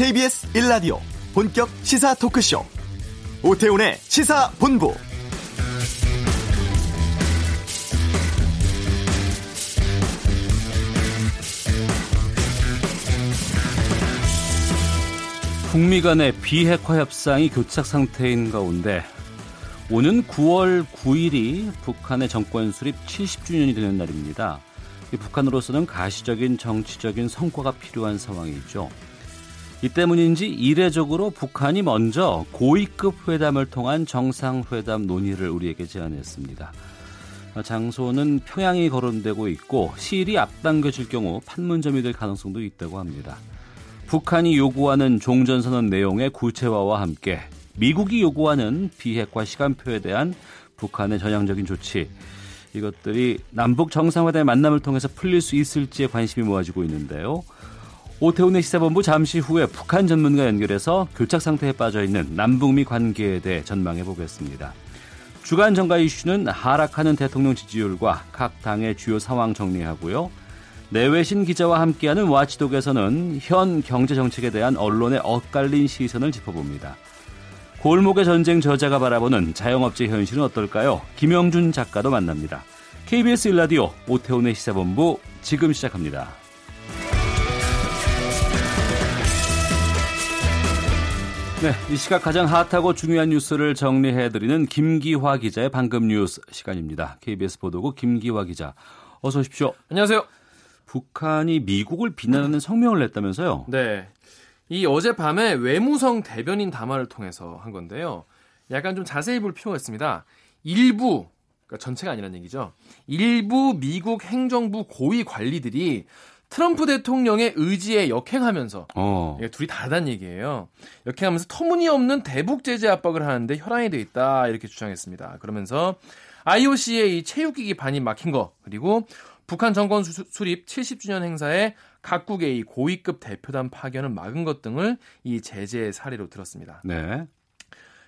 KBS 1라디오 본격 시사 토크쇼 오태훈의 시사본부 북미 간의 비핵화 협상이 교착 상태인 가운데 오는 9월 9일이 북한의 정권 수립 70주년이 되는 날입니다. 북한으로서는 가시적인 정치적인 성과가 필요한 상황이죠. 이 때문인지 이례적으로 북한이 먼저 고위급 회담을 통한 정상회담 논의를 우리에게 제안했습니다. 장소는 평양이 거론되고 있고 시일이 앞당겨질 경우 판문점이 될 가능성도 있다고 합니다. 북한이 요구하는 종전선언 내용의 구체화와 함께 미국이 요구하는 비핵화 시간표에 대한 북한의 전향적인 조치 이것들이 남북 정상회담의 만남을 통해서 풀릴 수 있을지에 관심이 모아지고 있는데요. 오태훈의 시사본부 잠시 후에 북한 전문가 연결해서 교착 상태에 빠져 있는 남북미 관계에 대해 전망해 보겠습니다. 주간 정가 이슈는 하락하는 대통령 지지율과 각 당의 주요 상황 정리하고요. 내외신 기자와 함께하는 와치독에서는 현 경제 정책에 대한 언론의 엇갈린 시선을 짚어봅니다. 골목의 전쟁 저자가 바라보는 자영업체 현실은 어떨까요? 김영준 작가도 만납니다. KBS 일라디오 오태훈의 시사본부 지금 시작합니다. 네, 이 시각 가장 핫하고 중요한 뉴스를 정리해드리는 김기화 기자의 방금 뉴스 시간입니다. KBS 보도국 김기화 기자, 어서 오십시오. 안녕하세요. 북한이 미국을 비난하는 성명을 냈다면서요? 네. 이 어젯밤에 외무성 대변인 담화를 통해서 한 건데요. 약간 좀 자세히 볼 필요가 있습니다. 일부, 그러니까 전체가 아니라는 얘기죠. 일부 미국 행정부 고위 관리들이 트럼프 대통령의 의지에 역행하면서 어. 예, 둘이 다르다는 얘기예요. 역행하면서 터무니없는 대북 제재 압박을 하는데 혈안이 돼 있다 이렇게 주장했습니다. 그러면서 IOC의 이 체육기기 반입 막힌 거 그리고 북한 정권 수립 70주년 행사에 각국의 이 고위급 대표단 파견을 막은 것 등을 이 제재의 사례로 들었습니다. 네.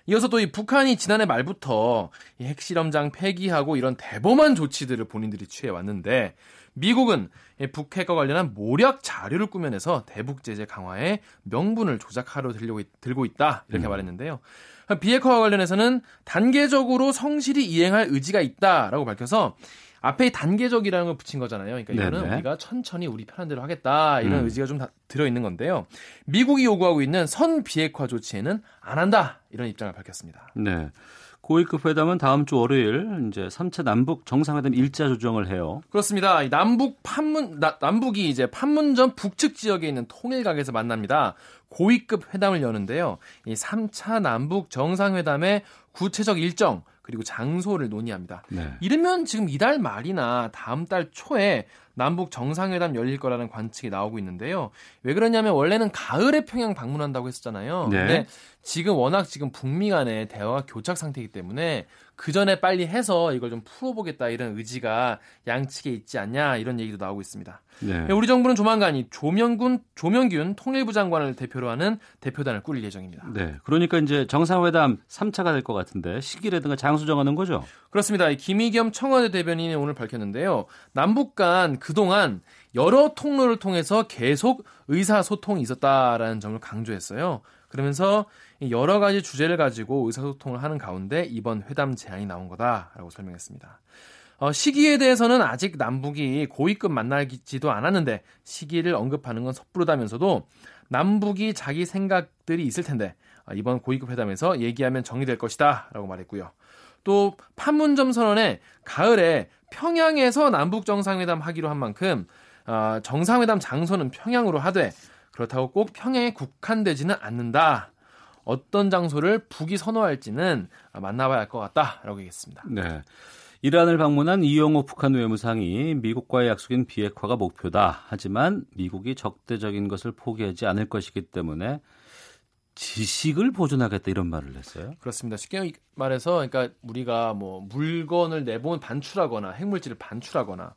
이어서 또 이 북한이 지난해 말부터 이 핵실험장 폐기하고 이런 대범한 조치들을 본인들이 취해 왔는데 미국은 북핵과 관련한 모략 자료를 꾸며내서 대북 제재 강화에 명분을 조작하려 들려고, 들고 있다 이렇게 음. 말했는데요. 비핵화와 관련해서는 단계적으로 성실히 이행할 의지가 있다라고 밝혀서 앞에 단계적이라는 걸 붙인 거잖아요. 그러니까 이거는 네네. 우리가 천천히 우리 편한 대로 하겠다 이런 음. 의지가 좀 들어 있는 건데요. 미국이 요구하고 있는 선 비핵화 조치에는 안 한다 이런 입장을 밝혔습니다. 네. 고위급 회담은 다음 주 월요일 이제 3차 남북 정상회담 일자 조정을 해요. 그렇습니다. 남북 판문 나, 남북이 이제 판문점 북측 지역에 있는 통일각에서 만납니다. 고위급 회담을 여는데요. 이 3차 남북 정상회담의 구체적 일정 그리고 장소를 논의합니다. 네. 이르면 지금 이달 말이나 다음 달 초에 남북 정상회담 열릴 거라는 관측이 나오고 있는데요. 왜 그러냐면 원래는 가을에 평양 방문한다고 했었잖아요. 네. 근데 지금 워낙 지금 북미 간의 대화가 교착 상태이기 때문에 그 전에 빨리 해서 이걸 좀 풀어보겠다 이런 의지가 양측에 있지 않냐 이런 얘기도 나오고 있습니다. 네. 우리 정부는 조만간 이 조명군 조명균 통일부 장관을 대표로 하는 대표단을 꾸릴 예정입니다. 네, 그러니까 이제 정상회담 3차가 될 것 같은데 시기라든가 장소 정하는 거죠? 그렇습니다. 김희겸 청와대 대변인이 오늘 밝혔는데요. 남북 간 그동안 여러 통로를 통해서 계속 의사소통이 있었다라는 점을 강조했어요. 그러면서 여러 가지 주제를 가지고 의사소통을 하는 가운데 이번 회담 제안이 나온 거다라고 설명했습니다. 어, 시기에 대해서는 아직 남북이 고위급 만나지도 않았는데 시기를 언급하는 건 섣부르다면서도 남북이 자기 생각들이 있을 텐데 어, 이번 고위급 회담에서 얘기하면 정리될 것이다라고 말했고요. 또 판문점 선언에 가을에 평양에서 남북 정상회담 하기로 한 만큼 어, 정상회담 장소는 평양으로 하되 그렇다고 꼭 평양에 국한되지는 않는다. 어떤 장소를 북이 선호할지는 만나봐야 할 것 같다라고 얘기했습니다. 네. 이란을 방문한 이영호 북한 외무상이 미국과의 약속인 비핵화가 목표다. 하지만 미국이 적대적인 것을 포기하지 않을 것이기 때문에 지식을 보존하겠다 이런 말을 했어요. 그렇습니다. 쉽게 말해서 그러니까 우리가 뭐 물건을 내본 반출하거나 핵물질을 반출하거나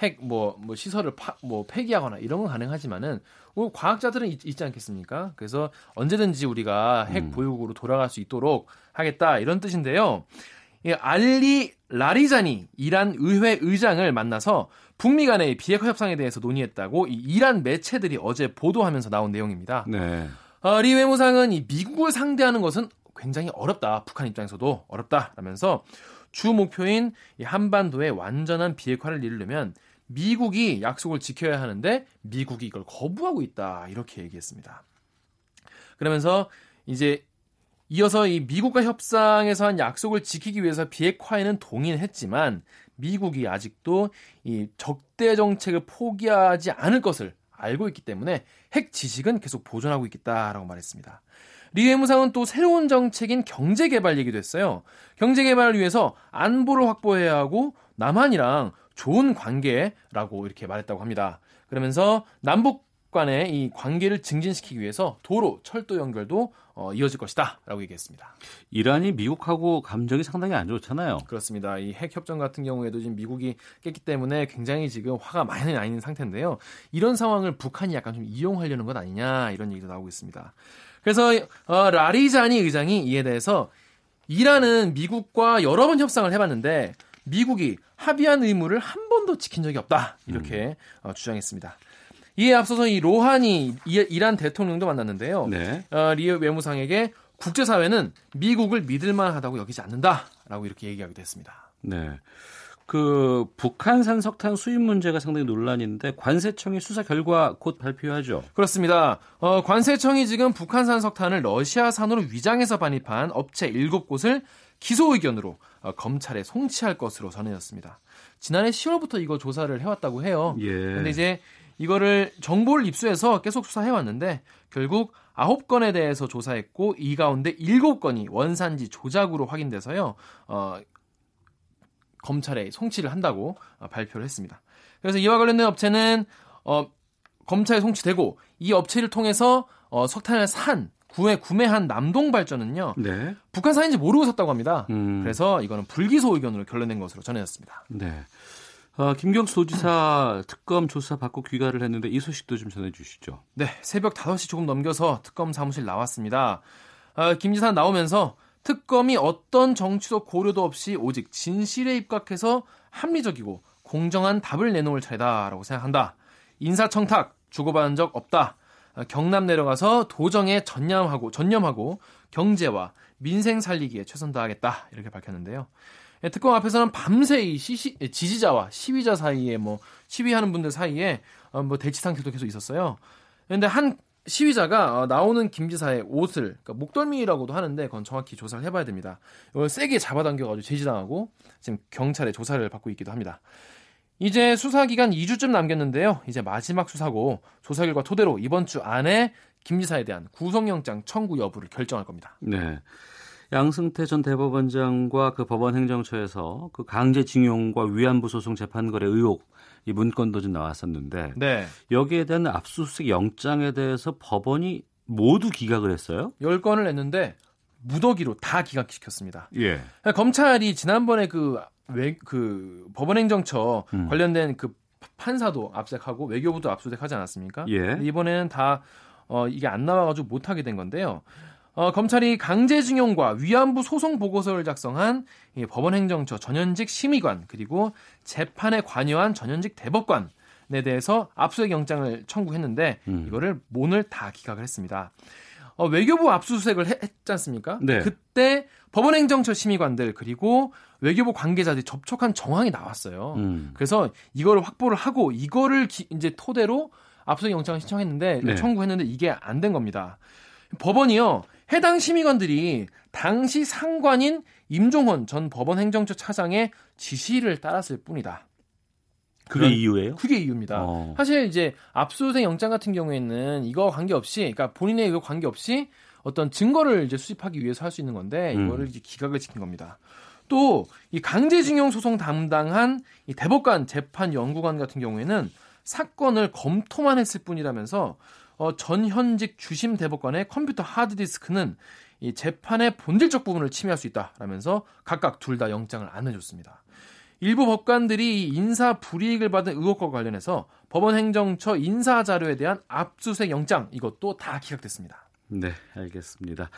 핵 뭐뭐 뭐 시설을 파, 뭐 폐기하거나 이런 건 가능하지만은 뭐 과학자들은 있, 지 않겠습니까? 그래서 언제든지 우리가 핵 음. 보유국으로 돌아갈 수 있도록 하겠다 이런 뜻인데요. 이 알리 라리자니 이란 의회 의장을 만나서 북미 간의 비핵화 협상에 대해서 논의했다고 이 이란 매체들이 어제 보도하면서 나온 내용입니다. 네. 어, 리 외무상은 이 미국을 상대하는 것은 굉장히 어렵다. 북한 입장에서도 어렵다라면서 주 목표인 이 한반도의 완전한 비핵화를 이루려면 미국이 약속을 지켜야 하는데 미국이 이걸 거부하고 있다. 이렇게 얘기했습니다. 그러면서 이제 이어서 이 미국과 협상에서 한 약속을 지키기 위해서 비핵화에는 동의했지만 미국이 아직도 이 적대 정책을 포기하지 않을 것을 알고 있기 때문에 핵 지식은 계속 보존하고 있겠다라고 말했습니다. 리 외무상은 또 새로운 정책인 경제 개발 얘기도 했어요. 경제 개발을 위해서 안보를 확보해야 하고 남한이랑 좋은 관계라고 이렇게 말했다고 합니다. 그러면서 남북 간의 이 관계를 증진시키기 위해서 도로, 철도 연결도 어, 이어질 것이다라고 얘기했습니다. 이란이 미국하고 감정이 상당히 안 좋잖아요. 그렇습니다. 이 핵 협정 같은 경우에도 지금 미국이 깼기 때문에 굉장히 지금 화가 많이 나 있는 상태인데요. 이런 상황을 북한이 약간 좀 이용하려는 것 아니냐 이런 얘기도 나오고 있습니다. 그래서 어, 라리자니 의장이 이에 대해서 이란은 미국과 여러 번 협상을 해봤는데 미국이 합의한 의무를 한 번도 지킨 적이 없다 이렇게 음. 어, 주장했습니다. 이에 앞서서 이 로하니 이란 대통령도 만났는데요. 네. 어, 리 외무상에게 국제사회는 미국을 믿을만하다고 여기지 않는다라고 이렇게 얘기하기도 했습니다. 네. 그 북한산 석탄 수입 문제가 상당히 논란인데 관세청이 수사 결과 곧 발표하죠. 그렇습니다. 어, 관세청이 지금 북한산 석탄을 러시아산으로 위장해서 반입한 업체 7곳을 기소 의견으로 어, 검찰에 송치할 것으로 전해졌습니다. 지난해 10월부터 이거 조사를 해왔다고 해요. 예. 근데 이제 이거를 정보를 입수해서 계속 수사해 왔는데 결국 9건에 대해서 조사했고 이 가운데 7건이 원산지 조작으로 확인돼서요. 어, 검찰에 송치를 한다고 어, 발표를 했습니다. 그래서 이와 관련된 업체는 어, 검찰에 송치되고 이 업체를 통해서 어, 석탄을 산 구매 구매한 남동 발전은요. 네. 북한산인지 모르고 샀다고 합니다. 음. 그래서 이거는 불기소 의견으로 결론낸 것으로 전해졌습니다. 네. 어, 김경수 도지사 특검 조사 받고 귀가를 했는데 이 소식도 좀 전해주시죠. 네, 새벽 5시 조금 넘겨서 특검 사무실 나왔습니다. 어, 김 지사 나오면서 특검이 어떤 정치적 고려도 없이 오직 진실에 입각해서 합리적이고 공정한 답을 내놓을 차례다라고 생각한다. 인사청탁 주고받은 적 없다. 경남 내려가서 도정에 전념하고 전념하고 경제와 민생 살리기에 최선 다하겠다 이렇게 밝혔는데요. 특검 앞에서는 밤새 이 시시, 지지자와 시위자 사이에 뭐 시위하는 분들 사이에 어, 뭐 대치 상태도 계속 있었어요. 그런데 한 시위자가 어, 나오는 김 지사의 옷을 그러니까 목덜미라고도 하는데 그건 정확히 조사를 해봐야 됩니다. 이걸 세게 잡아당겨가지고 제지당하고 지금 경찰에 조사를 받고 있기도 합니다. 이제 수사 기간 2주쯤 남겼는데요. 이제 마지막 수사고 조사 결과 토대로 이번 주 안에 김 지사에 대한 구속영장 청구 여부를 결정할 겁니다. 네. 양승태 전 대법원장과 그 법원 행정처에서 그 강제징용과 위안부 소송 재판 거래 의혹 이 문건도 좀 나왔었는데 네. 여기에 대한 압수수색 영장에 대해서 법원이 모두 기각을 했어요? 10건을 냈는데 무더기로 다 기각시켰습니다. 예. 검찰이 지난번에 그, 외, 그 법원행정처 음. 관련된 그 판사도 압색하고 외교부도 압수수색하지 않았습니까? 예. 이번에는 다 어, 이게 안 나와가지고 못하게 된 건데요. 어, 검찰이 강제징용과 위안부 소송 보고서를 작성한 이 법원행정처 전현직 심의관 그리고 재판에 관여한 전현직 대법관 에 대해서 압수수색 영장을 청구했는데 음. 이거를 오늘 다 기각을 했습니다. 어, 외교부 압수수색을 했, 지 않습니까? 네. 그때 법원 행정처 심의관들 그리고 외교부 관계자들이 접촉한 정황이 나왔어요. 음. 그래서 이거를 확보를 하고 이거를 기, 이제 토대로 압수수색 영장을 신청했는데 네. 청구했는데 이게 안 된 겁니다. 법원이요. 해당 심의관들이 당시 상관인 임종헌 전 법원 행정처 차장의 지시를 따랐을 뿐이다. 그게 이유예요? 그게 이유입니다. 어. 사실 이제 압수수색 영장 같은 경우에는 이거 관계없이, 그러니까 본인의 이거 관계없이 어떤 증거를 이제 수집하기 위해서 할 수 있는 건데 음. 이거를 이제 기각을 시킨 겁니다. 또 이 강제징용 소송 담당한 이 대법관 재판 연구관 같은 경우에는 사건을 검토만 했을 뿐이라면서 어, 전현직 주심 대법관의 컴퓨터 하드디스크는 이 재판의 본질적 부분을 침해할 수 있다라면서 각각 둘 다 영장을 안 해줬습니다. 일부 법관들이 인사 불이익을 받은 의혹과 관련해서 법원 행정처 인사 자료에 대한 압수수색 영장 이것도 다 기각됐습니다. 네, 알겠습니다.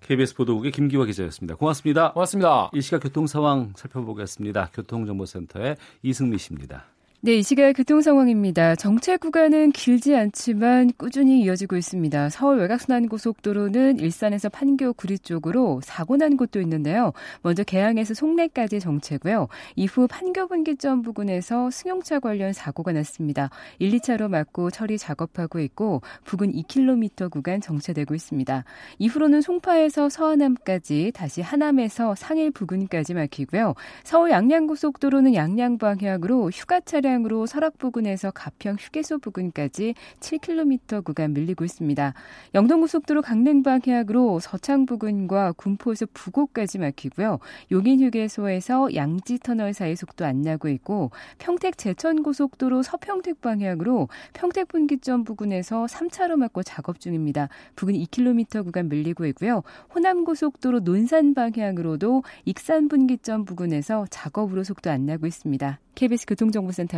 KBS 보도국의 김기화 기자였습니다. 고맙습니다. 고맙습니다. 이 시각 교통 상황 살펴보겠습니다. 교통정보센터의 이승미 씨입니다. 네, 이 시각 교통 상황입니다. 정체 구간은 길지 않지만 꾸준히 이어지고 있습니다. 서울 외곽순환고속도로는 일산에서 판교 구리 쪽으로 사고 난 곳도 있는데요. 먼저 개항에서 송내까지 정체고요. 이후 판교 분기점 부근에서 승용차 관련 사고가 났습니다. 1, 2차로 막고 처리 작업하고 있고 부근 2km 구간 정체되고 있습니다. 이후로는 송파에서 서하남까지 다시 하남에서 상일 부근까지 막히고요. 서울 양양고속도로는 양양 방향으로 휴가 차량 차량으로 설악 부근에서 가평 휴게소 부근까지 7km 구간 밀리고 있습니다. 영동고속도로 강릉 방향으로 서창 부근과 군포에서 부곡까지 막히고요. 용인 휴게소에서 양지 터널 사이 속도 안 나고 있고 평택 제천 고속도로 서평택 방향으로 평택 분기점 부근에서 3차로 막고 작업 중입니다. 부근 2km 구간 밀리고 있고요. 호남 고속도로 논산 방향으로도 익산 분기점 부근에서 작업으로 속도 안 나고 있습니다. KBS 교통정보센터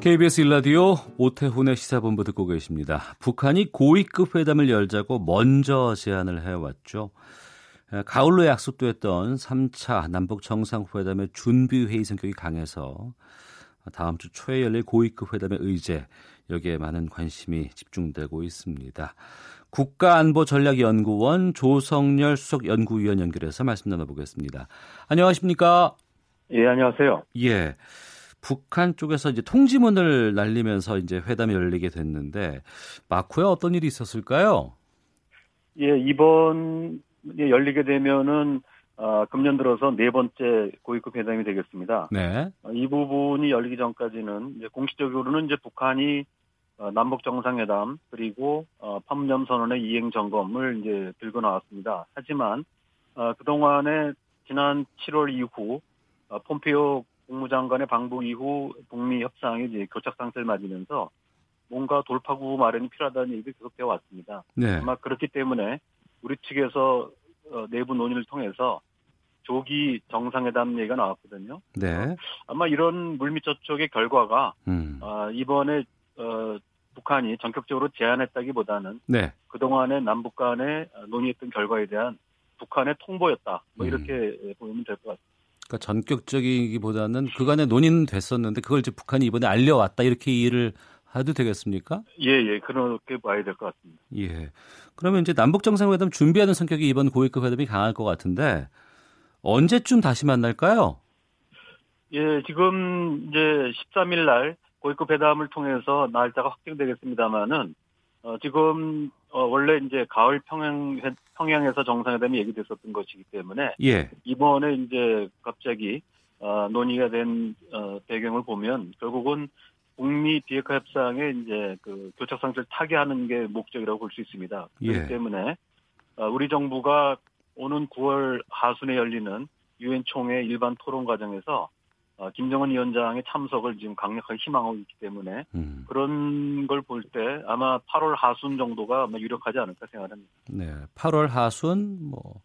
KBS 일라디오 오태훈의 시사본부 듣고 계십니다. 북한이 고위급 회담을 열자고 먼저 제안을 해왔죠. 가을로 약속됐던 3차 남북 정상회담의 준비 회의 성격이 강해서 다음 주 초에 열릴 고위급 회담의 의제 여기에 많은 관심이 집중되고 있습니다. 국가안보전략연구원 조성열 수석 연구위원 연결해서 말씀 나눠보겠습니다. 안녕하십니까? 예, 안녕하세요. 예. 북한 쪽에서 이제 통지문을 날리면서 이제 회담이 열리게 됐는데 마쿠에 어떤 일이 있었을까요? 예, 이번 열리게 되면은 어, 금년 들어서 네 번째 고위급 회담이 되겠습니다. 네. 어, 이 부분이 열리기 전까지는 이제 공식적으로는 이제 북한이 어, 남북 정상회담 그리고 어, 판문점 선언의 이행 점검을 이제 들고 나왔습니다. 하지만 어, 그 동안에 지난 7월 이후 어, 폼페이오 국무장관의 방북 이후 북미 협상이 이제 교착 상태를 맞으면서 뭔가 돌파구 마련이 필요하다는 얘기가 계속되어 왔습니다. 네. 아마 그렇기 때문에 우리 측에서 어, 내부 논의를 통해서 조기 정상회담 얘기가 나왔거든요. 네. 아마 이런 물밑 저촉의 결과가 음. 어, 이번에 어, 북한이 전격적으로 제안했다기보다는 네. 그동안에 남북 간에 논의했던 결과에 대한 북한의 통보였다. 뭐 음. 이렇게 보면 될 것 같습니다. 그러니까 전격적이기보다는 그간에 논의는 됐었는데 그걸 이제 북한이 이번에 알려왔다 이렇게 이해를 해도 되겠습니까? 예, 예, 그렇게 봐야 될 것 같습니다. 예. 그러면 이제 남북 정상회담 준비하는 성격이 이번 고위급 회담이 강할 것 같은데 언제쯤 다시 만날까요? 예, 지금 이제 13일 날 고위급 회담을 통해서 날짜가 확정되겠습니다만은 어, 지금 어, 원래 이제 가을 평양 평양에서 정상회담이 얘기됐었던 것이기 때문에 예. 이번에 이제 갑자기 어, 논의가 된 어, 배경을 보면 결국은 북미 비핵화 협상에 이제 그 교착 상태를 타개하는 게 목적이라고 볼 수 있습니다. 그렇기 예. 때문에 어, 우리 정부가 오는 9월 하순에 열리는 유엔 총회 일반 토론 과정에서 어, 김정은 위원장의 참석을 지금 강력하게 희망하고 있기 때문에 음. 그런 걸 볼 때 아마 8월 하순 정도가 아마 유력하지 않을까 생각합니다. 네. 8월 하순 뭐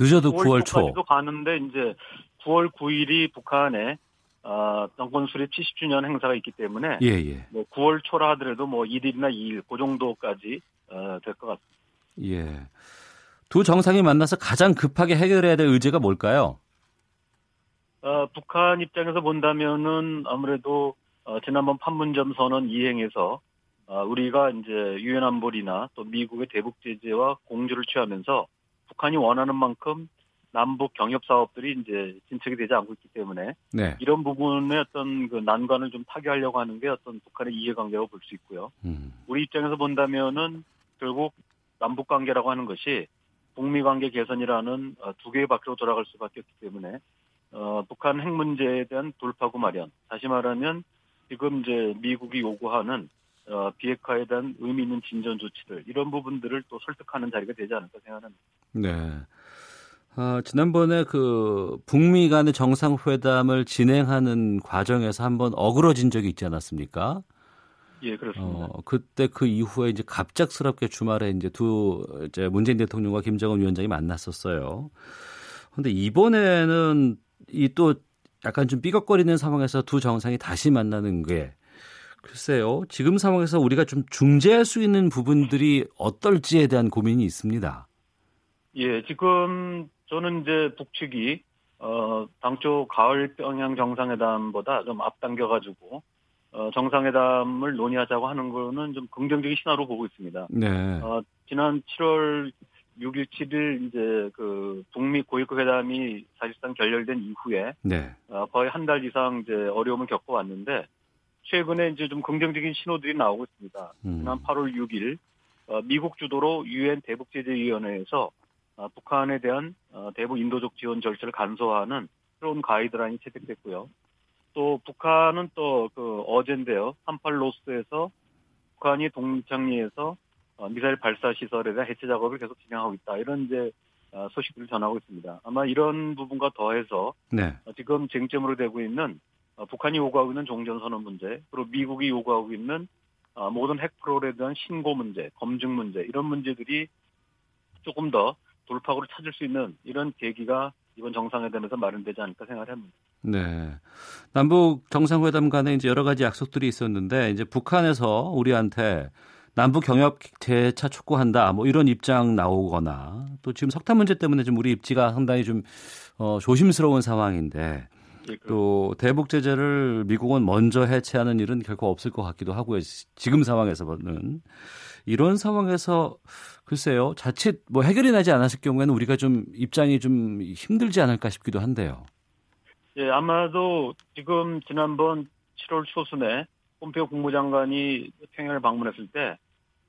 늦어도 9월 초. 초까지도 가는데 이제 9월 9일이 북한에 어, 정권 수립 70주년 행사가 있기 때문에 예, 예. 뭐 9월 초라 하더라도 뭐 1일이나 2일 그 정도까지 어, 될 것 같습니다. 예. 두 정상이 만나서 가장 급하게 해결해야 될 의제가 뭘까요? 어, 북한 입장에서 본다면은 아무래도 어, 지난번 판문점 선언 이행에서 어, 우리가 이제 유엔 안보리나 또 미국의 대북 제재와 공조를 취하면서 북한이 원하는 만큼 남북 경협 사업들이 이제 진척이 되지 않고 있기 때문에 네. 이런 부분의 어떤 그 난관을 좀 타개하려고 하는 게 어떤 북한의 이해관계라고 볼 수 있고요. 음. 우리 입장에서 본다면은 결국 남북 관계라고 하는 것이 북미 관계 개선이라는 어, 두 개의 바퀴로 돌아갈 수밖에 없기 때문에 어, 북한 핵 문제에 대한 돌파구 마련. 다시 말하면 지금 이제 미국이 요구하는 어, 비핵화에 대한 의미 있는 진전 조치들 이런 부분들을 또 설득하는 자리가 되지 않을까 생각합니다. 네. 아, 지난번에 그 북미 간의 정상회담을 진행하는 과정에서 한번 어그러진 적이 있지 않았습니까? 예, 그렇습니다. 어, 그때 그 이후에 이제 갑작스럽게 주말에 이제 두 이제 문재인 대통령과 김정은 위원장이 만났었어요. 근데 이번에는 이 또 약간 좀 삐걱거리는 상황에서 두 정상이 다시 만나는 게 글쎄요. 지금 상황에서 우리가 좀 중재할 수 있는 부분들이 어떨지에 대한 고민이 있습니다. 예, 지금 저는 이제 북측이 어 당초 가을 평양 정상회담보다 좀 앞당겨-가지고 어 정상회담을 논의하자고 하는 거는 좀 긍정적인 신화로 보고 있습니다. 네. 어 지난 7월 6일, 7일 이제 그 북미 고위급 회담이 사실상 결렬된 이후에 네. 어, 거의 한 달 이상 이제 어려움을 겪어왔는데 최근에 이제 좀 긍정적인 신호들이 나오고 있습니다. 음. 지난 8월 6일 어, 미국 주도로 유엔 대북제재위원회에서 어, 북한에 대한 어, 대북 인도적 지원 절차를 간소화하는 새로운 가이드라인이 채택됐고요. 또 북한은 또 그 어젠데요. 38로스에서 북한이 동창리에서 어, 미사일 발사 시설에 대한 해체 작업을 계속 진행하고 있다. 이런 이제 어, 소식들을 전하고 있습니다. 아마 이런 부분과 더해서 네. 어, 지금 쟁점으로 되고 있는 어, 북한이 요구하고 있는 종전선언 문제, 그리고 미국이 요구하고 있는 어, 모든 핵 프로그램에 대한 신고 문제, 검증 문제 이런 문제들이 조금 더 돌파구를 찾을 수 있는 이런 계기가 이번 정상회담에서 마련되지 않을까 생각합니다. 네. 남북 정상회담 간에 이제 여러 가지 약속들이 있었는데 이제 북한에서 우리한테 남북 경협 재차 촉구한다 뭐 이런 입장 나오거나 또 지금 석탄 문제 때문에 좀 우리 입지가 상당히 좀 어, 조심스러운 상황인데 예, 그- 또 대북 제재를 미국은 먼저 해체하는 일은 결코 없을 것 같기도 하고요. 지금 상황에서는 이런 상황에서 글쎄요. 자칫 뭐 해결이 나지 않았을 경우에는 우리가 좀 입장이 좀 힘들지 않을까 싶기도 한데요. 예, 아마도 지금 지난번 7월 초순에 폼페오 국무장관이 평양을 방문했을 때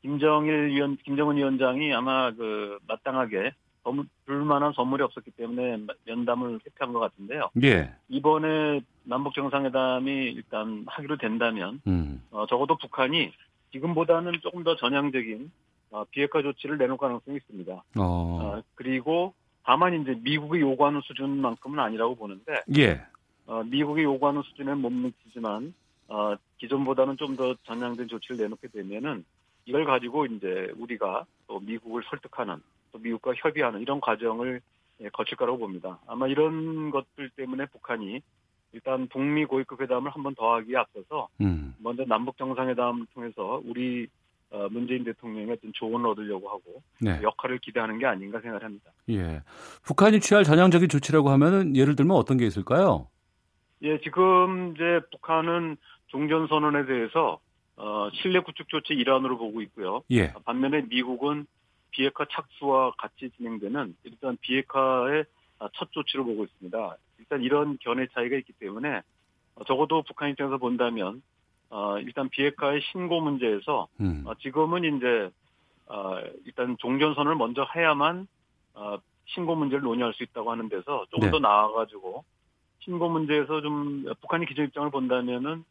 김정일 위원, 김정은 위원장이 아마 그 마땅하게 선물, 줄 만한 선물이 없었기 때문에 면담을 회피한 것 같은데요. 예. 이번에 남북 정상회담이 일단 하기로 된다면 음. 어, 적어도 북한이 지금보다는 조금 더 전향적인 어, 비핵화 조치를 내놓을 가능성이 있습니다. 어. 어, 그리고 다만 이제 미국이 요구하는 수준만큼은 아니라고 보는데 예. 어, 미국이 요구하는 수준에 못 미치지만 어, 기존보다는 좀 더 전향된 조치를 내놓게 되면은 이걸 가지고 이제 우리가 또 미국을 설득하는 또 미국과 협의하는 이런 과정을 예, 거칠 거라고 봅니다. 아마 이런 것들 때문에 북한이 일단 북미 고위급 회담을 한 번 더 하기에 앞서서 음. 먼저 남북 정상회담을 통해서 우리 어, 문재인 대통령의 어떤 조언을 얻으려고 하고 네. 역할을 기대하는 게 아닌가 생각을 합니다. 예. 북한이 취할 전향적인 조치라고 하면은 예를 들면 어떤 게 있을까요? 예, 지금 이제 북한은 종전 선언에 대해서 어, 실내 구축 조치 일환으로 보고 있고요. 예. 반면에 미국은 비핵화 착수와 같이 진행되는 일단 비핵화의 아, 첫 조치로 보고 있습니다. 일단 이런 견해 차이가 있기 때문에 어, 적어도 북한 입장에서 본다면 어, 일단 비핵화의 신고 문제에서 음. 어, 지금은 이제 어, 일단 종전선을 먼저 해야만 어, 신고 문제를 논의할 수 있다고 하는 데서 조금 네. 더 나아가지고 신고 문제에서 좀 북한이 기존 입장을 본다면은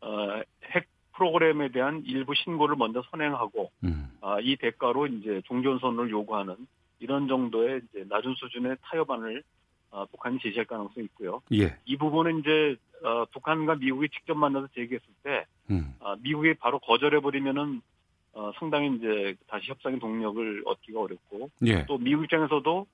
어, 핵 프로그램에 대한 일부 신고를 먼저 선행하고 음. 아, 이 대가로 이제 종전선을 요구하는 이런 정도의 이제 낮은 수준의 타협안을 아, 북한이 제시할 가능성이 있고요. 예. 이 부분은 이제 어, 북한과 미국이 직접 만나서 제기했을 때 음. 아, 미국이 바로 거절해 버리면은 어, 상당히 이제 다시 협상의 동력을 얻기가 어렵고 예. 또 미국 입장에서도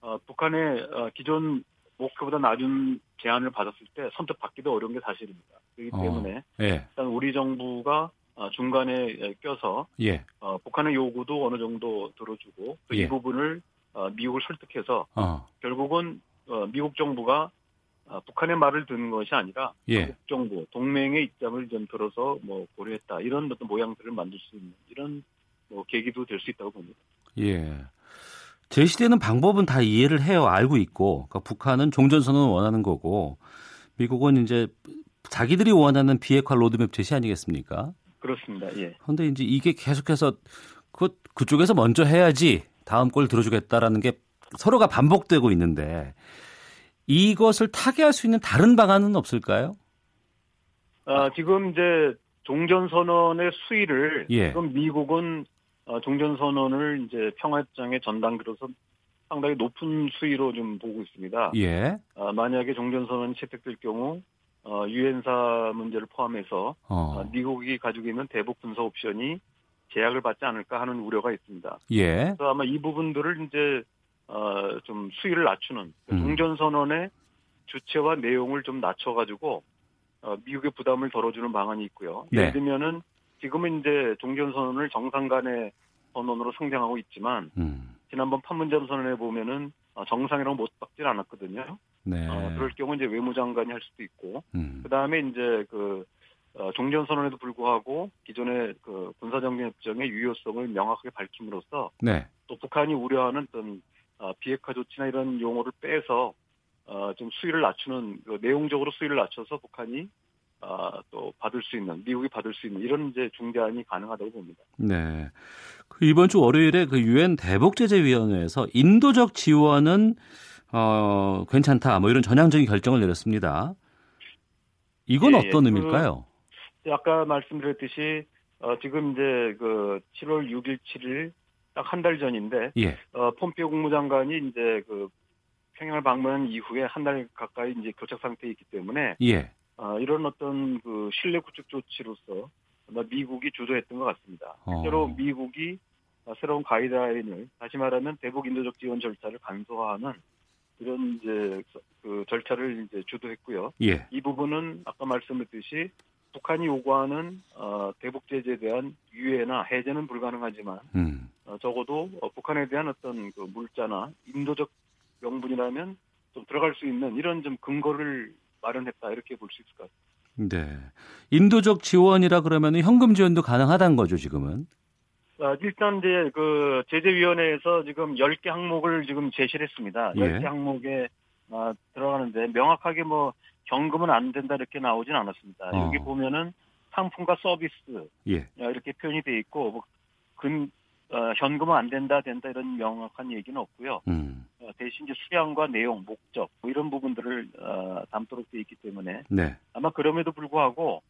어, 북한의 어, 기존 목표보다 낮은 제안을 받았을 때 선뜻 받기도 어려운 게 사실입니다. 그렇기 어. 때문에 예. 일단 우리 정부가 어, 중간에 껴서 예. 어, 북한의 요구도 어느 정도 들어주고 또이 예. 부분을 어, 미국을 설득해서 어. 결국은 어, 미국 정부가 어, 북한의 말을 듣는 것이 아니라 예. 미국 정부 동맹의 입장을 좀 들어서 뭐 고려했다 이런 어떤 모양들을 만들 수 있는 이런 뭐 계기도 될 수 있다고 봅니다. 예. 제시되는 방법은 다 이해를 해요. 알고 있고. 그러니까 북한은 종전선언을 원하는 거고 미국은 이제 자기들이 원하는 비핵화 로드맵 제시 아니겠습니까? 그렇습니다. 예. 그런데 이제 이게 계속해서 그 그쪽에서 먼저 해야지 다음 걸 들어주겠다라는 게 서로가 반복되고 있는데 이것을 타개할 수 있는 다른 방안은 없을까요? 아, 지금 이제 종전선언의 수위를 예. 지금 미국은 어, 종전선언을 이제 평화협정의 전당으로서 상당히 높은 수위로 좀 보고 있습니다. 예. 아, 만약에 종전선언이 채택될 경우 어, 유엔사 문제를 포함해서 어. 어, 미국이 가지고 있는 대북 군사 옵션이 제약을 받지 않을까 하는 우려가 있습니다. 예. 그래서 아마 이 부분들을 이제 어, 좀 수위를 낮추는 음. 종전 선언의 주체와 내용을 좀 낮춰가지고 어, 미국의 부담을 덜어주는 방안이 있고요. 네. 예를 들면은 지금은 이제 종전 선언을 정상 간의 선언으로 상정하고 있지만 음. 지난번 판문점 선언에 보면은 어, 정상이라고 못 박질 않았거든요. 네. 어, 그럴 경우 이제 외무장관이 할 수도 있고 음. 그 다음에 이제 그 어, 종전 선언에도 불구하고 기존의 그 군사정전 협정의 유효성을 명확하게 밝힘으로써 네. 또 북한이 우려하는 어떤 어, 비핵화 조치나 이런 용어를 빼서 어, 좀 수위를 낮추는 그 내용적으로 수위를 낮춰서 북한이 어, 또 받을 수 있는 미국이 받을 수 있는 이런 이제 중대안이 가능하다고 봅니다. 네. 그 이번 주 월요일에 그 유엔 대북제재위원회에서 인도적 지원은 어, 괜찮다. 뭐 이런 전향적인 결정을 내렸습니다. 이건 예, 예. 어떤 그- 의미일까요? 아까 말씀드렸듯이 어, 지금 이제 그 7월 6일, 7일 딱 한 달 전인데 예. 어, 폼피오 국무장관이 이제 그 평양을 방문한 이후에 한 달 가까이 이제 교착 상태에 있기 때문에 예. 어, 이런 어떤 그 신뢰 구축 조치로서 아마 미국이 주도했던 것 같습니다. 어. 실제로 미국이 어, 새로운 가이드라인을 다시 말하면 대북 인도적 지원 절차를 간소화하는 이런 이제 그 절차를 이제 주도했고요. 예. 이 부분은 아까 말씀드렸듯이 북한이 요구하는 어, 대북 제재에 대한 유예나 해제는 불가능하지만 음. 어, 적어도 어, 북한에 대한 어떤 그 물자나 인도적 명분이라면 좀 들어갈 수 있는 이런 좀 근거를 마련했다 이렇게 볼 수 있을 것 같습니다. 네. 인도적 지원이라 그러면 현금 지원도 가능하다는 거죠, 지금은. 아, 일단 이제 그 제재위원회에서 지금 10개 항목을 지금 제시를 했습니다. 예. 10개 항목에 아, 들어가는데 명확하게 뭐 현금은 안 된다 이렇게 나오진 않았습니다. 어. 여기 보면은 상품과 서비스 예. 아, 이렇게 표현이 돼 있고 뭐 근, 어, 현금은 안 된다 된다 이런 명확한 얘기는 없고요. 음. 어, 대신 이제 수량과 내용, 목적 뭐 이런 부분들을 어, 담도록 돼 있기 때문에 네. 아마 그럼에도 불구하고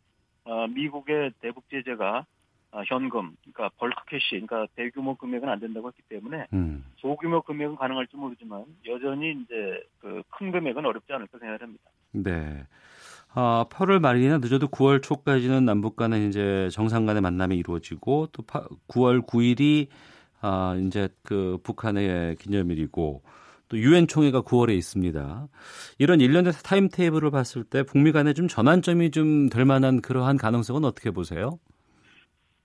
어, 미국의 대북 제재가 어, 현금, 그러니까 bulk cash, 그러니까 대규모 금액은 안 된다고 했기 때문에 음. 소규모 금액은 가능할지 모르지만 여전히 이제 그 큰 금액은 어렵지 않을까 생각합니다. 네. 아, 8월 말이나 늦어도 9월 초까지는 남북 간의 이제 정상 간의 만남이 이루어지고 또 9월 9일이 아, 이제 그 북한의 기념일이고 또 유엔 총회가 9월에 있습니다. 이런 일련의 타임 테이블을 봤을 때 북미 간에 좀 전환점이 좀 될 만한 그러한 가능성은 어떻게 보세요?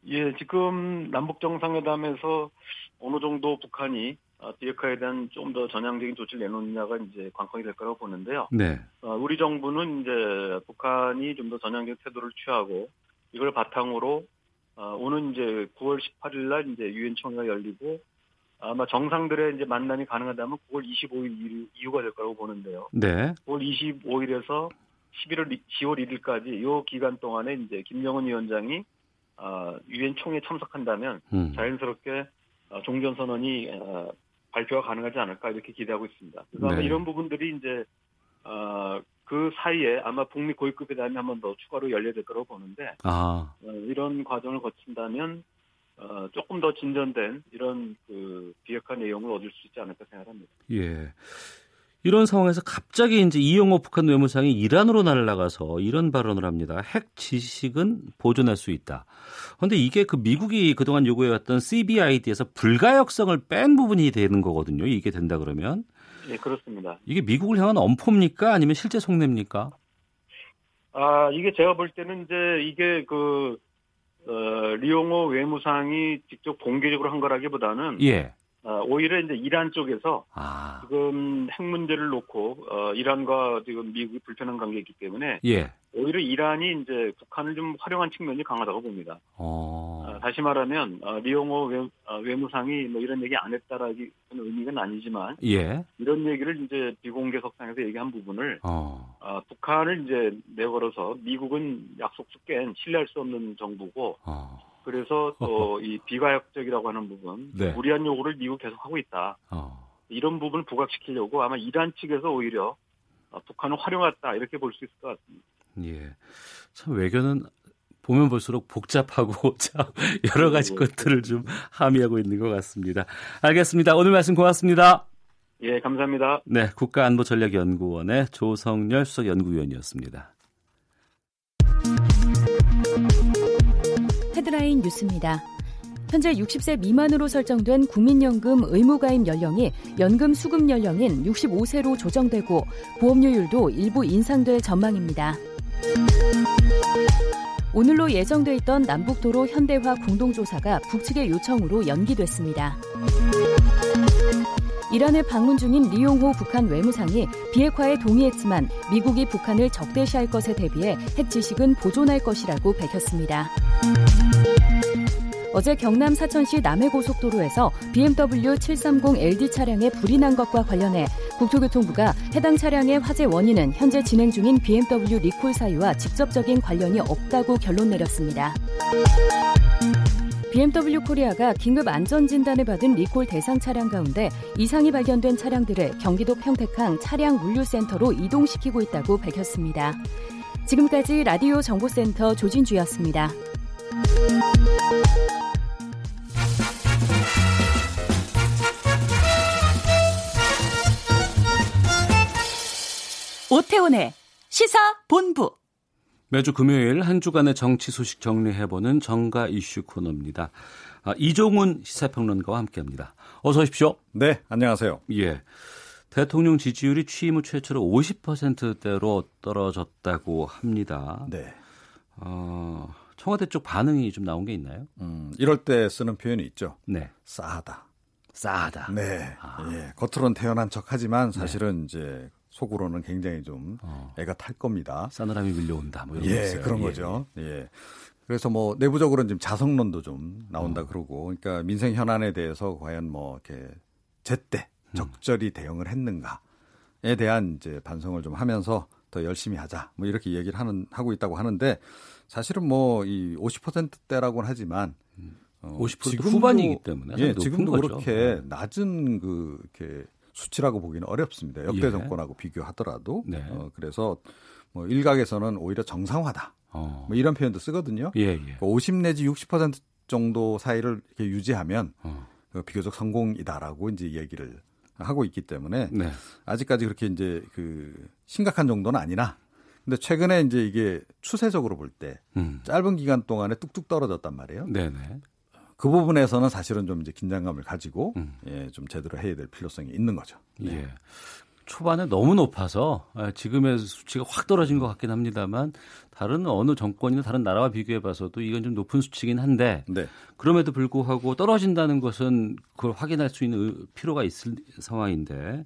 예, 지금 남북 정상회담에서 어느 정도 북한이 어, 비핵화에 대한 좀 더 전향적인 조치를 내놓느냐가 이제 관건이 될 거라고 보는데요. 네. 어, 우리 정부는 이제 북한이 좀 더 전향적 태도를 취하고 이걸 바탕으로 어, 오는 이제 9월 18일 날 이제 유엔 총회가 열리고 아마 정상들의 이제 만남이 가능하다면 9월 25일 이후가 될 거라고 보는데요. 네. 9월 25일에서 11월 10월 1일까지 이 기간 동안에 이제 김정은 위원장이 어, 유엔 총회 에 참석한다면 음. 자연스럽게 어, 종전 선언이 어, 발표가 가능하지 않을까 이렇게 기대하고 있습니다. 그래서 아마 네. 이런 부분들이 이제 어, 그 사이에 아마 북미 고위급 회담이 한 번 더 추가로 열려야 될 거라고 보는데 아, 어, 이런 과정을 거친다면 어, 조금 더 진전된 이런 그 비핵화 내용을 얻을 수 있지 않을까 생각합니다. 예. 이런 상황에서 갑자기 이제 이영호 북한 외무상이 이란으로 날아가서 이런 발언을 합니다. 핵 지식은 보존할 수 있다. 그런데 이게 그 미국이 그동안 요구해왔던 CBID에서 불가역성을 뺀 부분이 되는 거거든요. 이게 된다 그러면 예, 그렇습니다. 이게 미국을 향한 엄포입니까? 아니면 실제 속내입니까? 아, 이게 제가 볼 때는 이제 이게 그, 어, 리용호 외무상이 직접 공개적으로 한 거라기보다는, 예. 어, 오히려 이제 이란 쪽에서 아, 지금 핵 문제를 놓고, 어, 이란과 지금 미국이 불편한 관계이기 때문에, 예. 오히려 이란이 이제 북한을 좀 활용한 측면이 강하다고 봅니다. 어, 어, 다시 말하면, 어, 리용호 외, 어, 외무상이 뭐 이런 얘기 안 했다라기 의미는 아니지만, 예. 이런 얘기를 이제 비공개 석상에서 얘기한 부분을, 어, 아, 북한을 이제 내걸어서 미국은 약속 숙깬 신뢰할 수 없는 정부고 어, 그래서 또 이 비가역적이라고 하는 부분 네. 무리한 요구를 미국 계속 하고 있다 어. 이런 부분을 부각시키려고 아마 이란 측에서 오히려 어, 북한을 활용했다 이렇게 볼 수 있을 것 같습니다. 예. 참 외교는 보면 볼수록 복잡하고 참 여러 가지 네. 것들을 좀 함의하고 있는 것 같습니다. 알겠습니다. 오늘 말씀 고맙습니다. 예, 감사합니다. 네, 국가안보전략연구원의 조성열 수석연구위원이었습니다. CNA 뉴스입니다. 현재 60세 미만으로 설정된 국민연금 의무가입 연령이 연금 수급 연령인 65세로 조정되고 보험료율도 일부 인상될 전망입니다. 오늘로 예정돼 있던 남북도로 현대화 공동조사가 북측의 요청으로 연기됐습니다. 이란에 방문 중인 리용호 북한 외무상이 비핵화에 동의했지만 미국이 북한을 적대시할 것에 대비해 핵 지식은 보존할 것이라고 밝혔습니다. 어제 경남 사천시 남해고속도로에서 BMW 730 LD 차량에 불이 난 것과 관련해 국토교통부가 해당 차량의 화재 원인은 현재 진행 중인 BMW 리콜 사유와 직접적인 관련이 없다고 결론 내렸습니다. BMW 코리아가 긴급 안전 진단을 받은 리콜 대상 차량 가운데 이상이 발견된 차량들을 경기도 평택항 차량 물류센터로 이동시키고 있다고 밝혔습니다. 지금까지 라디오 정보센터 조진주였습니다. 오태훈의 시사 본부. 매주 금요일 한 주간의 정치 소식 정리해보는 정가 이슈 코너입니다. 아, 이종훈 시사평론가와 함께합니다. 어서 오십시오. 네, 안녕하세요. 예. 대통령 지지율이 취임 후 최초로 50%대로 떨어졌다고 합니다. 네. 어, 청와대 쪽 반응이 좀 나온 게 있나요? 음, 이럴 때 쓰는 표현이 있죠. 네. 싸하다. 싸하다. 네. 아. 예. 겉으로는 태어난 척 하지만 네. 사실은 이제 속으로는 굉장히 좀 어, 애가 탈 겁니다. 싸늘함이 밀려온다. 뭐 이런 거 예, 있어요. 그런 예. 거죠. 예. 그래서 뭐 내부적으로는 지금 자성론도 좀 나온다 어. 그러고, 그러니까 민생 현안에 대해서 과연 뭐 이렇게 제때 음. 적절히 대응을 했는가에 대한 이제 반성을 좀 하면서 더 열심히 하자. 뭐 이렇게 얘기를 하는 하고 있다고 하는데 사실은 뭐 이 50%대라고는 하지만 어, 50% 지금도- 후반이기 때문에 예, 지금도 거죠. 그렇게 네. 낮은 그 이렇게 수치라고 보기는 어렵습니다. 역대 예. 정권하고 비교하더라도 네. 어, 그래서 뭐 일각에서는 오히려 정상화다. 어. 뭐 이런 표현도 쓰거든요. 예, 예. 그러니까 50 내지 60% 정도 사이를 이렇게 유지하면 어. 그 비교적 성공이다라고 이제 얘기를 하고 있기 때문에 네. 아직까지 그렇게 이제 그 심각한 정도는 아니나 근데 최근에 이제 이게 추세적으로 볼때 음. 짧은 기간 동안에 뚝뚝 떨어졌단 말이에요. 네네. 그 부분에서는 사실은 좀 이제 긴장감을 가지고 음. 예, 좀 제대로 해야 될 필요성이 있는 거죠. 네. 예. 초반에 너무 높아서 아, 지금의 수치가 확 떨어진 것 같긴 합니다만 다른 어느 정권이나 다른 나라와 비교해 봐서도 이건 좀 높은 수치긴 한데 네. 그럼에도 불구하고 떨어진다는 것은 그걸 확인할 수 있는 의- 필요가 있을 상황인데 이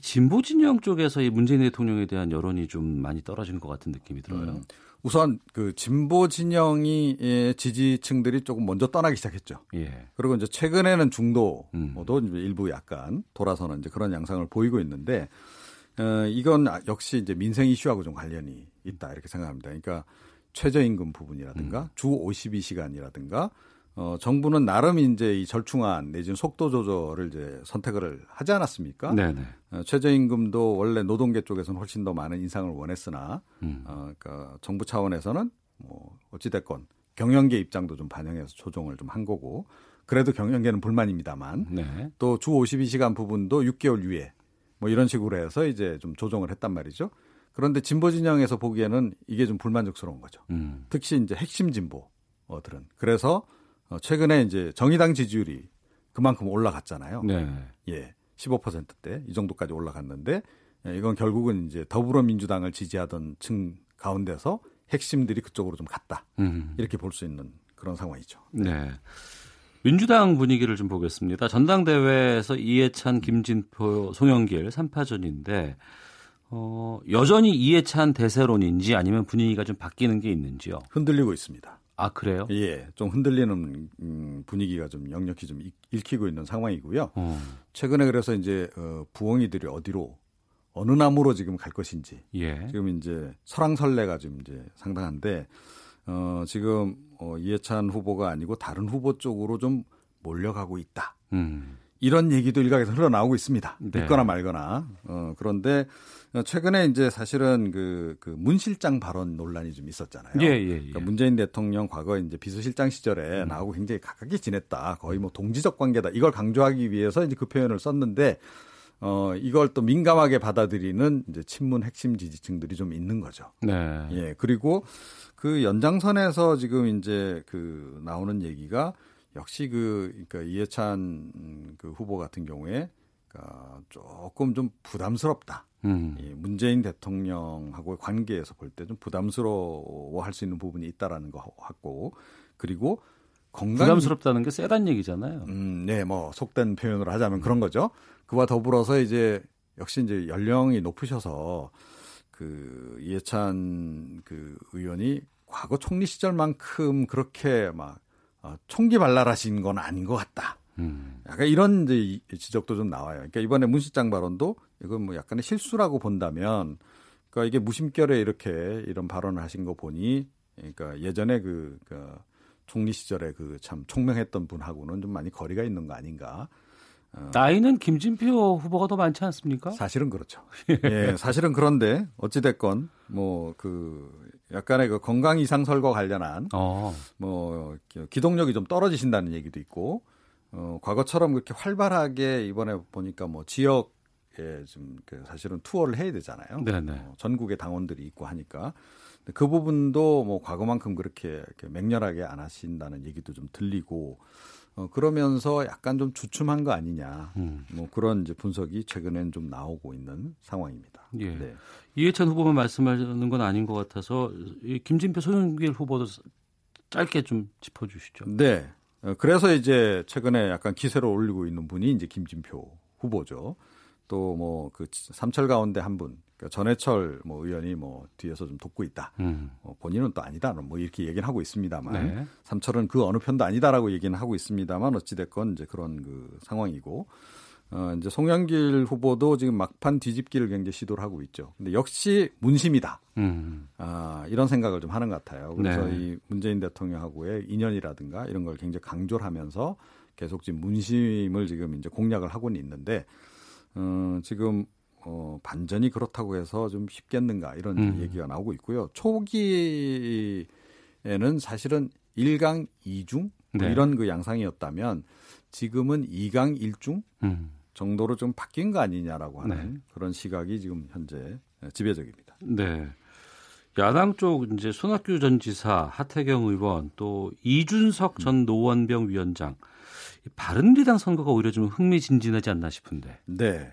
진보 진영 쪽에서 이 문재인 대통령에 대한 여론이 좀 많이 떨어지는 것 같은 느낌이 들어요. 음, 우선 그 진보 진영이 예, 지지층들이 조금 먼저 떠나기 시작했죠. 예. 그리고 이제 최근에는 중도도 음. 일부 약간 돌아서는 이제 그런 양상을 보이고 있는데 어, 이건 아- 역시 이제 민생 이슈하고 좀 관련이 있다 이렇게 생각합니다. 그러니까 최저임금 부분이라든가 음. 주 52시간이라든가 어, 정부는 나름 이제 이 절충안 내지는 속도 조절을 이제 선택을 하지 않았습니까? 네네. 어, 최저임금도 원래 노동계 쪽에서는 훨씬 더 많은 인상을 원했으나 음. 어, 그러니까 정부 차원에서는 뭐 어찌됐건 경영계 입장도 좀 반영해서 조정을 좀 한 거고 그래도 경영계는 불만입니다만 네. 또주 52시간 부분도 6개월 유예 뭐 이런 식으로 해서 이제 좀 조정을 했단 말이죠. 그런데 진보 진영에서 보기에는 이게 좀 불만족스러운 거죠. 음. 특히 이제 핵심 진보들은 그래서 어, 최근에 이제 정의당 지지율이 그만큼 올라갔잖아요. 네. 예, 15%대 이 정도까지 올라갔는데 예, 이건 결국은 이제 더불어민주당을 지지하던 층 가운데서 핵심들이 그쪽으로 좀 갔다 음. 이렇게 볼 수 있는 그런 상황이죠. 네. 민주당 분위기를 좀 보겠습니다. 전당대회에서 이해찬, 김진표, 송영길 3파전인데 어, 여전히 이해찬 대세론인지 아니면 분위기가 좀 바뀌는 게 있는지요? 흔들리고 있습니다. 아 그래요? 예, 좀 흔들리는 음, 분위기가 좀 역력히 좀 읽- 읽히고 있는 상황이고요. 어, 최근에 그래서 이제 어, 부엉이들이 어디로 어느 나무로 지금 갈 것인지 예. 지금 이제 설왕설래가 좀 이제 상당한데 어, 지금 어, 이해찬 후보가 아니고 다른 후보 쪽으로 좀 몰려가고 있다. 음. 이런 얘기도 일각에서 흘러나오고 있습니다. 네. 믿거나 말거나. 어, 그런데 어, 최근에 이제 사실은 그, 그 문실장 발언 논란이 좀 있었잖아요. 예, 예, 예. 그러니까 문재인 대통령 과거에 이제 비서실장 시절에 음. 나하고 굉장히 가깝게 지냈다. 거의 뭐 동지적 관계다. 이걸 강조하기 위해서 이제 그 표현을 썼는데 어, 이걸 또 민감하게 받아들이는 이제 친문 핵심 지지층들이 좀 있는 거죠. 네. 예. 그리고 그 연장선에서 지금 이제 그 나오는 얘기가 역시 그 그러니까 이해찬 그 후보 같은 경우에 그러니까 조금 좀 부담스럽다. 음. 이 문재인 대통령하고의 관계에서 볼 때 좀 부담스러워할 수 있는 부분이 있다라는 거 같고 그리고 건강 부담스럽다는 게 세단 얘기잖아요. 음, 네, 뭐 속된 표현으로 하자면 그런 거죠. 그와 더불어서 이제 역시 이제 연령이 높으셔서 그 이해찬 그 의원이 과거 총리 시절만큼 그렇게 막 어, 총기 발랄하신 건 아닌 것 같다. 음. 약간 이런 이제 지적도 좀 나와요. 그러니까 이번에 문 실장 발언도 이건 뭐 약간의 실수라고 본다면 그러니까 이게 무심결에 이렇게 이런 발언을 하신 거 보니 그러니까 예전에 그, 그 총리 시절에 그 참 총명했던 분하고는 좀 많이 거리가 있는 거 아닌가. 어. 나이는 김진표 후보가 더 많지 않습니까? 사실은 그렇죠. 예, 사실은 그런데 어찌 됐건 뭐 그 약간의 그 건강 이상 설과 관련한 어. 뭐 기동력이 좀 떨어지신다는 얘기도 있고 어 과거처럼 그렇게 활발하게 이번에 보니까 뭐 지역 에 좀그 사실은 투어를 해야 되잖아요. 네네. 어, 전국의 당원들이 있고 하니까 그 부분도 뭐 과거만큼 그렇게 맹렬하게 안 하신다는 얘기도 좀 들리고 어, 그러면서 약간 좀 주춤한 거 아니냐. 음. 뭐 그런 이제 분석이 최근엔 좀 나오고 있는 상황입니다. 예. 네. 이해찬 후보만 말씀하는 건 아닌 것 같아서 이 김진표 손흥길 후보도 짧게 좀 짚어주시죠. 네. 어, 그래서 이제 최근에 약간 기세를 올리고 있는 분이 이제 김진표 후보죠. 또 뭐 그 삼철 가운데 한 분, 그러니까 전해철 뭐 의원이 뭐 뒤에서 좀 돕고 있다. 음. 어, 본인은 또 아니다. 뭐 이렇게 얘기는 하고 있습니다만 네. 삼철은 그 어느 편도 아니다라고 얘기는 하고 있습니다만 어찌 됐건 이제 그런 그 상황이고 어, 이제 송영길 후보도 지금 막판 뒤집기를 굉장히 시도를 하고 있죠. 근데 역시 문심이다. 음. 아, 이런 생각을 좀 하는 것 같아요. 그래서 네. 이 문재인 대통령하고의 인연이라든가 이런 걸 굉장히 강조를 하면서 계속 지금 문심을 지금 이제 공략을 하고는 있는데 어, 지금 어, 반전이 그렇다고 해서 좀 쉽겠는가 이런 음. 얘기가 나오고 있고요. 초기에는 사실은 1강 2중 뭐 네. 이런 그 양상이었다면 지금은 2강 1중 음. 정도로 좀 바뀐 거 아니냐라고 하는 네. 그런 시각이 지금 현재 지배적입니다. 네. 야당 쪽 이제 손학규 전 지사, 하태경 의원, 또 이준석 전 노원병 위원장, 바른미래당 선거가 오히려 좀 흥미진진하지 않나 싶은데. 네.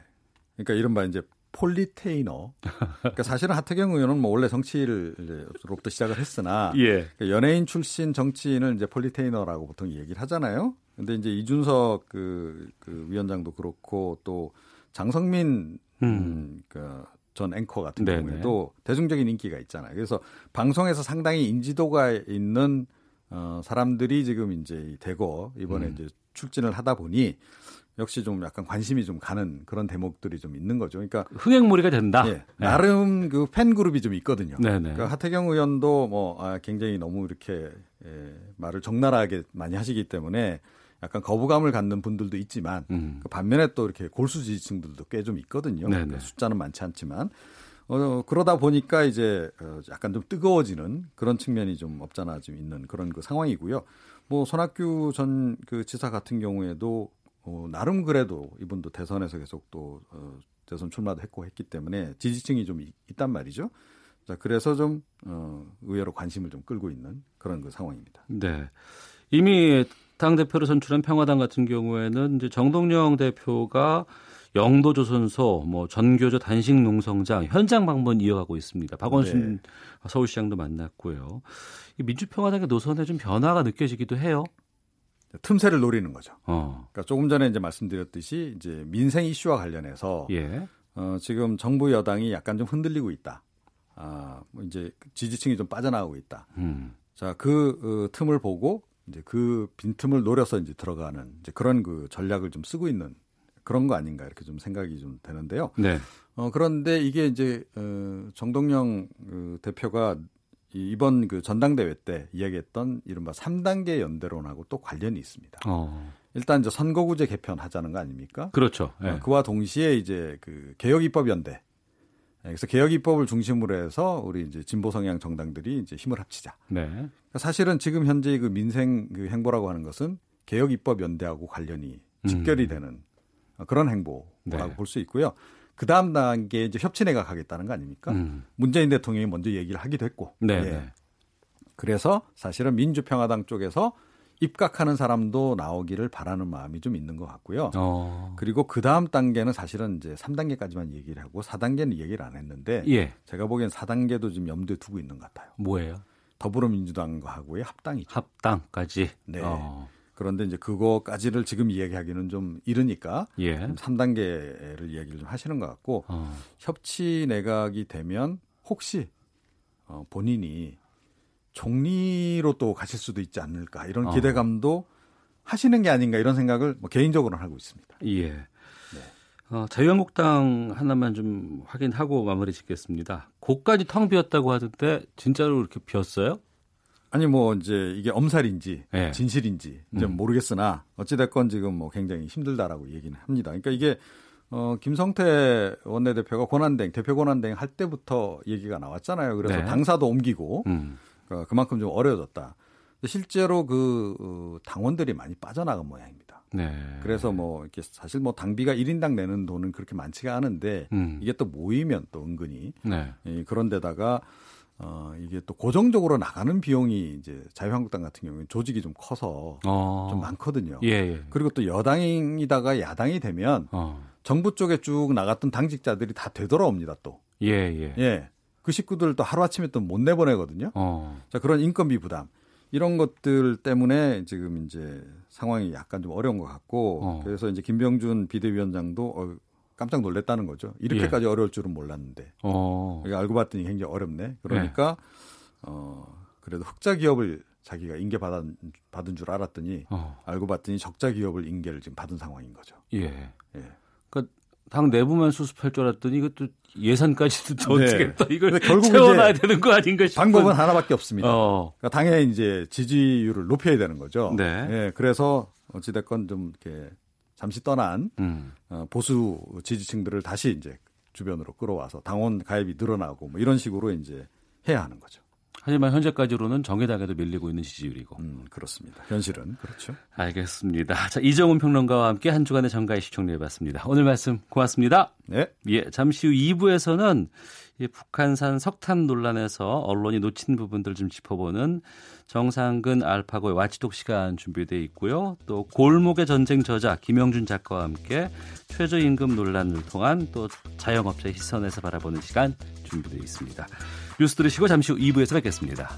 그러니까 이른바 이제 폴리테이너. 그러니까 사실은 하태경 의원은 뭐 원래 정치를로부터 시작을 했으나 예. 그러니까 연예인 출신 정치인을 이제 폴리테이너라고 보통 얘기를 하잖아요. 근데 이제 이준석 그, 그 위원장도 그렇고 또 장성민 음. 음 그전 앵커 같은 네네. 경우에도 대중적인 인기가 있잖아요. 그래서 방송에서 상당히 인지도가 있는 어 사람들이 지금 이제 대거 이번에 음. 이제 출진을 하다 보니 역시 좀 약간 관심이 좀 가는 그런 대목들이 좀 있는 거죠. 그러니까 흥행몰이가 된다. 예, 네. 나름 그팬 그룹이 좀 있거든요. 네네. 그러니까 하태경 의원도 뭐 아, 굉장히 너무 이렇게 예, 말을 적나라하게 많이 하시기 때문에 약간 거부감을 갖는 분들도 있지만 음. 그 반면에 또 이렇게 골수 지지층들도 꽤 좀 있거든요. 그러니까 숫자는 많지 않지만 어, 그러다 보니까 이제 어, 약간 좀 뜨거워지는 그런 측면이 좀 없잖아 좀 있는 그런 그 상황이고요. 뭐 손학규 전 그 지사 같은 경우에도 어, 나름 그래도 이분도 대선에서 계속 또 어, 대선 출마도 했고 했기 때문에 지지층이 좀 있, 단 말이죠. 자, 그래서 좀 어, 의외로 관심을 좀 끌고 있는 그런 그 상황입니다. 네. 이미 당 대표로 선출한 평화당 같은 경우에는 이제 정동영 대표가 영도조선소, 뭐 전교조 단식 농성장 현장 방문 이어가고 있습니다. 박원순 네. 서울시장도 만났고요. 민주평화당의 노선에 좀 변화가 느껴지기도 해요. 틈새를 노리는 거죠. 어. 그러니까 조금 전에 이제 말씀드렸듯이 이제 민생 이슈와 관련해서 예. 어, 지금 정부 여당이 약간 좀 흔들리고 있다. 아, 뭐 이제 지지층이 좀 빠져나가고 있다. 음. 자, 그 어, 틈을 보고 이제 그 빈틈을 노려서 이제 들어가는 이제 그런 그 전략을 좀 쓰고 있는 그런 거 아닌가 이렇게 좀 생각이 좀 되는데요. 네. 어, 그런데 이게 이제 어, 정동영 그 대표가 이번 그 전당대회 때 이야기했던 이른바 3단계 연대론하고 또 관련이 있습니다. 어. 일단 이제 선거구제 개편하자는 거 아닙니까? 그렇죠. 네. 그와 동시에 이제 그 개혁입법 연대. 예, 그래서 개혁 입법을 중심으로 해서 우리 이제 진보 성향 정당들이 이제 힘을 합치자. 네. 그러니까 사실은 지금 현재 그 민생 그 행보라고 하는 것은 개혁 입법 연대하고 관련이 직결이 음. 되는 그런 행보라고 네. 볼수 있고요. 그 다음 단계 이제 협치내가 가겠다는 거 아닙니까? 음. 문재인 대통령이 먼저 얘기를 하기도 했고. 네. 예. 그래서 사실은 민주평화당 쪽에서 입각하는 사람도 나오기를 바라는 마음이 좀 있는 것 같고요. 어. 그리고 그 다음 단계는 사실은 이제 3단계까지만 얘기를 하고 4단계는 얘기를 안 했는데 예. 제가 보기엔 4단계도 지금 염두에 두고 있는 것 같아요. 뭐예요? 더불어민주당과 하고의 합당이죠. 합당까지. 네. 어. 그런데 이제 그거까지를 지금 이야기하기는 좀 이르니까 예. 3단계를 얘기를 좀 하시는 것 같고 어. 협치 내각이 되면 혹시 어, 본인이 총리로 또 가실 수도 있지 않을까 이런 어. 기대감도 하시는 게 아닌가 이런 생각을 뭐 개인적으로는 하고 있습니다. 예. 네. 어, 자유한국당 하나만 좀 확인하고 마무리 짓겠습니다. 곳까지 텅 비었다고 하던데 진짜로 이렇게 비었어요? 아니 뭐 이제 이게 엄살인지 네. 진실인지 이제 음. 모르겠으나 어찌 됐건 지금 뭐 굉장히 힘들다라고 얘기는 합니다. 그러니까 이게 어 김성태 원내대표가 권한대행 대표 권한대행 할 때부터 얘기가 나왔잖아요. 그래서 네. 당사도 옮기고 음. 그러니까 그만큼 좀 어려워졌다. 실제로 그 어, 당원들이 많이 빠져나간 모양입니다. 네. 그래서 뭐 이렇게 사실 뭐 당비가 1인당 내는 돈은 그렇게 많지가 않은데 음. 이게 또 모이면 또 은근히 네. 그런 데다가 어, 이게 또 고정적으로 나가는 비용이 이제 자유한국당 같은 경우는 조직이 좀 커서 어. 좀 많거든요. 예, 예. 그리고 또 여당이다가 야당이 되면 어. 정부 쪽에 쭉 나갔던 당직자들이 다 되돌아옵니다 또. 예, 예. 예. 그 식구들 도 하루아침에 또 못 내보내거든요. 어. 자, 그런 인건비 부담. 이런 것들 때문에 지금 이제 상황이 약간 좀 어려운 것 같고 어. 그래서 이제 김병준 비대위원장도 어, 깜짝 놀랐다는 거죠. 이렇게까지 예. 어려울 줄은 몰랐는데. 어. 그러니까 알고 봤더니 굉장히 어렵네. 그러니까 예. 어 그래도 흑자 기업을 자기가 인계 받은 받은 줄 알았더니 어. 알고 봤더니 적자 기업을 인계를 지금 받은 상황인 거죠. 예. 예. 그러니까 당 내부만 수습할 줄 알았더니 이것도 예산까지도 네. 어떻게 또 이걸 결국 채워놔야 되는 거 아닌가 싶은 방법은 하나밖에 없습니다. 어. 그러니까 당에 이제 지지율을 높여야 되는 거죠. 네. 예. 그래서 어찌 됐건 좀 이렇게 잠시 떠난 음. 어, 보수 지지층들을 다시 이제 주변으로 끌어와서 당원 가입이 늘어나고 뭐 이런 식으로 이제 해야 하는 거죠. 하지만 현재까지로는 정의당에도 밀리고 있는 지지율이고. 음, 그렇습니다. 현실은 그렇죠. 알겠습니다. 자, 이정훈 평론가와 함께 한 주간의 정가의 시청해봤습니다. 오늘 말씀 고맙습니다. 네. 예, 잠시 후 2부에서는 이 북한산 석탄 논란에서 언론이 놓친 부분들 좀 짚어보는 정상근 알파고의 와치독 시간 준비되어 있고요. 또 골목의 전쟁 저자 김영준 작가와 함께 최저임금 논란을 통한 또 자영업자의 시선에서 바라보는 시간 준비되어 있습니다. 뉴스 들으시고 잠시 후 2부에서 뵙겠습니다.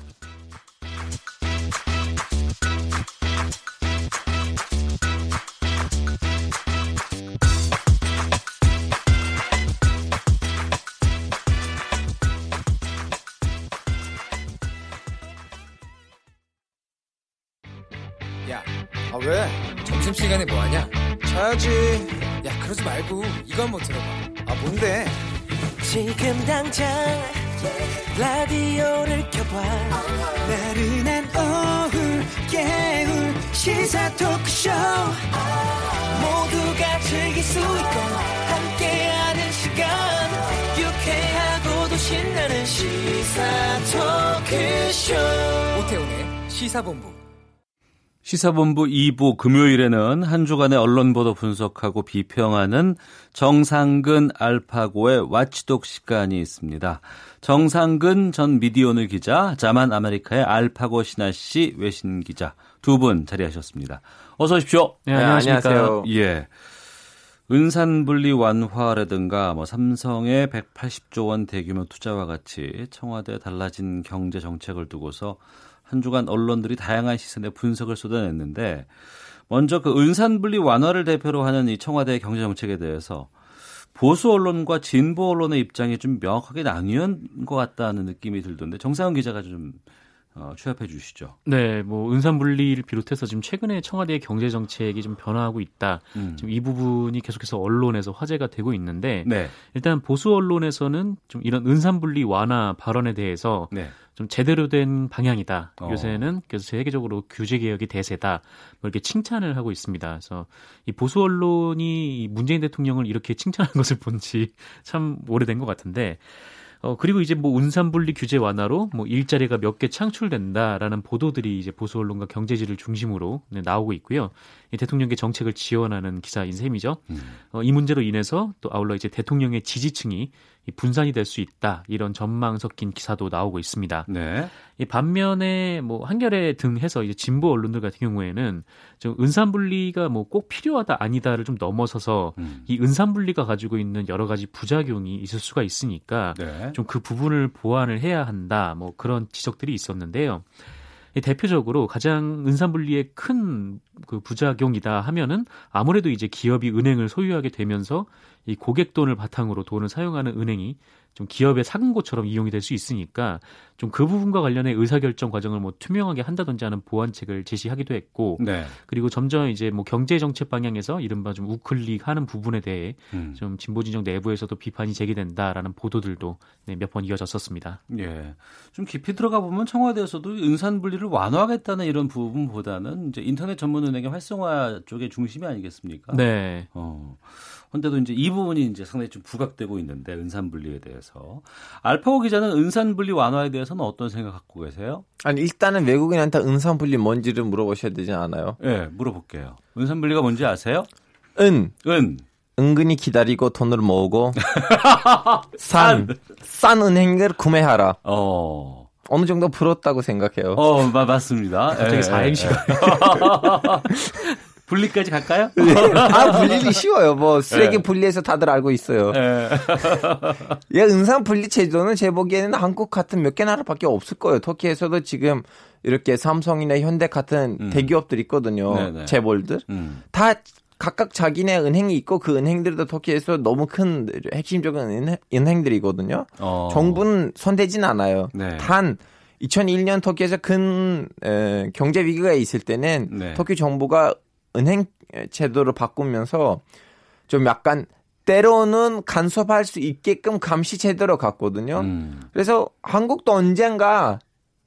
야, 아 왜? 점심시간에 뭐하냐? 자야지. 야, 그러지 말고 이거 한번 들어봐. 아, 뭔데? 지금 당장 라디오를 켜봐. 나른한 오후 깨울 시사 토크쇼. 모두가 즐길 수 있고 함께하는 시간. 유쾌하고도 신나는 시사 토크쇼. 오태훈의 시사본부. 시사본부 2부 금요일에는 한 주간의 언론 보도 분석하고 비평하는 정상근 알파고의 watchdog 시간이 있습니다. 정상근 전 미디어오늘 기자, 자만 아메리카의 알파고 신하 씨 외신 기자 두 분 자리하셨습니다. 어서 오십시오. 네, 안녕하세요. 예. 은산분리 완화라든가 뭐 삼성의 180조 원 대규모 투자와 같이 청와대 달라진 경제 정책을 두고서 한 주간 언론들이 다양한 시선에 분석을 쏟아냈는데 먼저 그 은산분리 완화를 대표로 하는 이 청와대 경제 정책에 대해서 보수 언론과 진보 언론의 입장이 좀 명확하게 나뉘는 것 같다는 느낌이 들던데 정상훈 기자가 좀 어, 취합해 주시죠. 네, 뭐 은산 분리를 비롯해서 지금 최근에 청와대의 경제 정책이 좀 변화하고 있다. 음. 지금 이 부분이 계속해서 언론에서 화제가 되고 있는데 네. 일단 보수 언론에서는 좀 이런 은산 분리 완화 발언에 대해서 네. 좀 제대로 된 방향이다. 어. 요새는 그래서 세계적으로 규제 개혁이 대세다. 뭐 이렇게 칭찬을 하고 있습니다. 그래서 이 보수 언론이 문재인 대통령을 이렇게 칭찬한 것을 본 지 참 오래된 것 같은데 어, 그리고 이제 뭐 운산분리 규제 완화로 뭐 일자리가 몇 개 창출된다라는 보도들이 이제 보수 언론과 경제지를 중심으로 네, 나오고 있고요. 이 대통령의 정책을 지원하는 기사인 셈이죠. 음. 어, 이 문제로 인해서 또 아울러 이제 대통령의 지지층이 분산이 될 수 있다 이런 전망 섞인 기사도 나오고 있습니다. 네. 이 반면에 뭐 한겨레 등 해서 이제 진보 언론들 같은 경우에는 좀 은산 분리가 뭐 꼭 필요하다 아니다를 좀 넘어서서 음. 이 은산 분리가 가지고 있는 여러 가지 부작용이 있을 수가 있으니까 네. 좀그 부분을 보완을 해야 한다 뭐 그런 지적들이 있었는데요. 대표적으로 가장 은산분리의 큰 그 부작용이다 하면은 아무래도 이제 기업이 은행을 소유하게 되면서 이 고객 돈을 바탕으로 돈을 사용하는 은행이 좀 기업의 사금고처럼 이용이 될 수 있으니까 좀 그 부분과 관련해 의사결정 과정을 뭐 투명하게 한다든지 하는 보완책을 제시하기도 했고 네. 그리고 점점 이제 뭐 경제 정책 방향에서 이른바 좀 우클릭하는 부분에 대해 음. 좀 진보 진영 내부에서도 비판이 제기된다라는 보도들도 네, 몇 번 이어졌었습니다. 예. 좀 깊이 들어가 보면 청와대에서도 은산 분리를 완화하겠다는 이런 부분보다는 이제 인터넷 전문 은행의 활성화 쪽의 중심이 아니겠습니까? 네. 어. 근데도 이제 이 부분이 이제 상당히 좀 부각되고 있는데 은산 분리에 대해서 알파고 기자는 은산 분리 완화에 대해서는 어떤 생각 갖고 계세요? 아니 일단은 외국인한테 은산 분리 뭔지를 물어보셔야 되지 않아요? 예, 네, 물어볼게요. 은산 분리가 뭔지 아세요? 은. 은. 은근히 기다리고 돈을 모으고 산, 싼 은행을 구매하라. 어. 어느 정도 풀었다고 생각해요. 어, 맞습니다. 갑자기 사행시가. 분리까지 갈까요? 네. 아, 분리는 쉬워요. 뭐, 쓰레기 네. 분리해서 다들 알고 있어요. 네. 예, 은산 분리 제도는 제 보기에는 한국 같은 몇 개 나라밖에 없을 거예요. 터키에서도 지금 이렇게 삼성이나 현대 같은 음. 대기업들 있거든요. 네네. 재벌들. 음. 다 각각 자기네 은행이 있고 그 은행들도 터키에서 너무 큰 핵심적인 은행, 들이거든요 어. 정부는 손대진 않아요. 네. 단 2001년 터키에서 큰 에, 경제 위기가 있을 때는 네. 터키 정부가 은행 제도를 바꾸면서 좀 약간 때로는 간섭할 수 있게끔 감시 제도로 갔거든요. 음. 그래서 한국도 언젠가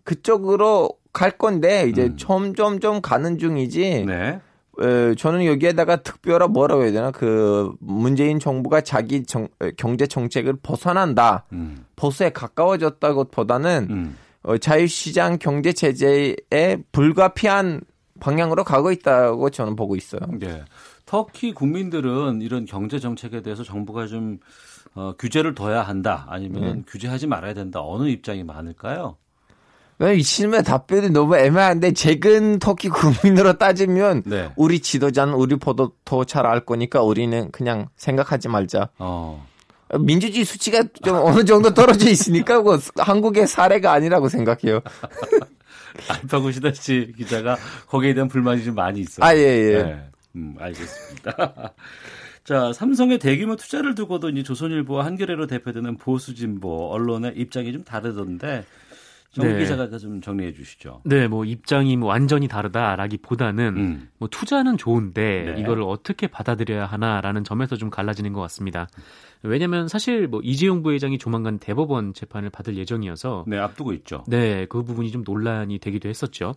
그쪽으로 갈 건데 이제 음. 점점점 가는 중이지. 네. 에, 저는 여기에다가 특별한 뭐라고 해야 되나 그 문재인 정부가 자기 정, 경제 정책을 벗어난다, 음. 보수에 가까워졌다고보다는 음. 어, 자유시장 경제 체제에 불가피한 방향으로 가고 있다고 저는 보고 있어요. 네. 터키 국민들은 이런 경제 정책에 대해서 정부가 좀 어, 규제를 둬야 한다 아니면 음. 규제하지 말아야 된다 어느 입장이 많을까요? 이 질문의 답변이 너무 애매한데 최근 터키 국민으로 따지면 네. 우리 지도자는 우리 보도 더잘 알 거니까 우리는 그냥 생각하지 말자. 어. 민주주의 수치가 좀 어느 정도 떨어져 있으니까 뭐 한국의 사례가 아니라고 생각해요. 알파고 시다시 기자가 거기에 대한 불만이 좀 많이 있어요. 아, 예, 예. 네. 음, 알겠습니다. 자, 삼성의 대규모 투자를 두고도 이 조선일보와 한겨레로 대표되는 보수 진보 언론의 입장이 좀 다르던데 정 네. 기자가 좀 정리해 주시죠. 네, 뭐 입장이 뭐 완전히 다르다라기보다는 음. 뭐 투자는 좋은데 네. 이거를 어떻게 받아들여야 하나라는 점에서 좀 갈라지는 것 같습니다. 왜냐하면 사실 뭐 이재용 부회장이 조만간 대법원 재판을 받을 예정이어서 네 앞두고 있죠. 네, 그 부분이 좀 논란이 되기도 했었죠.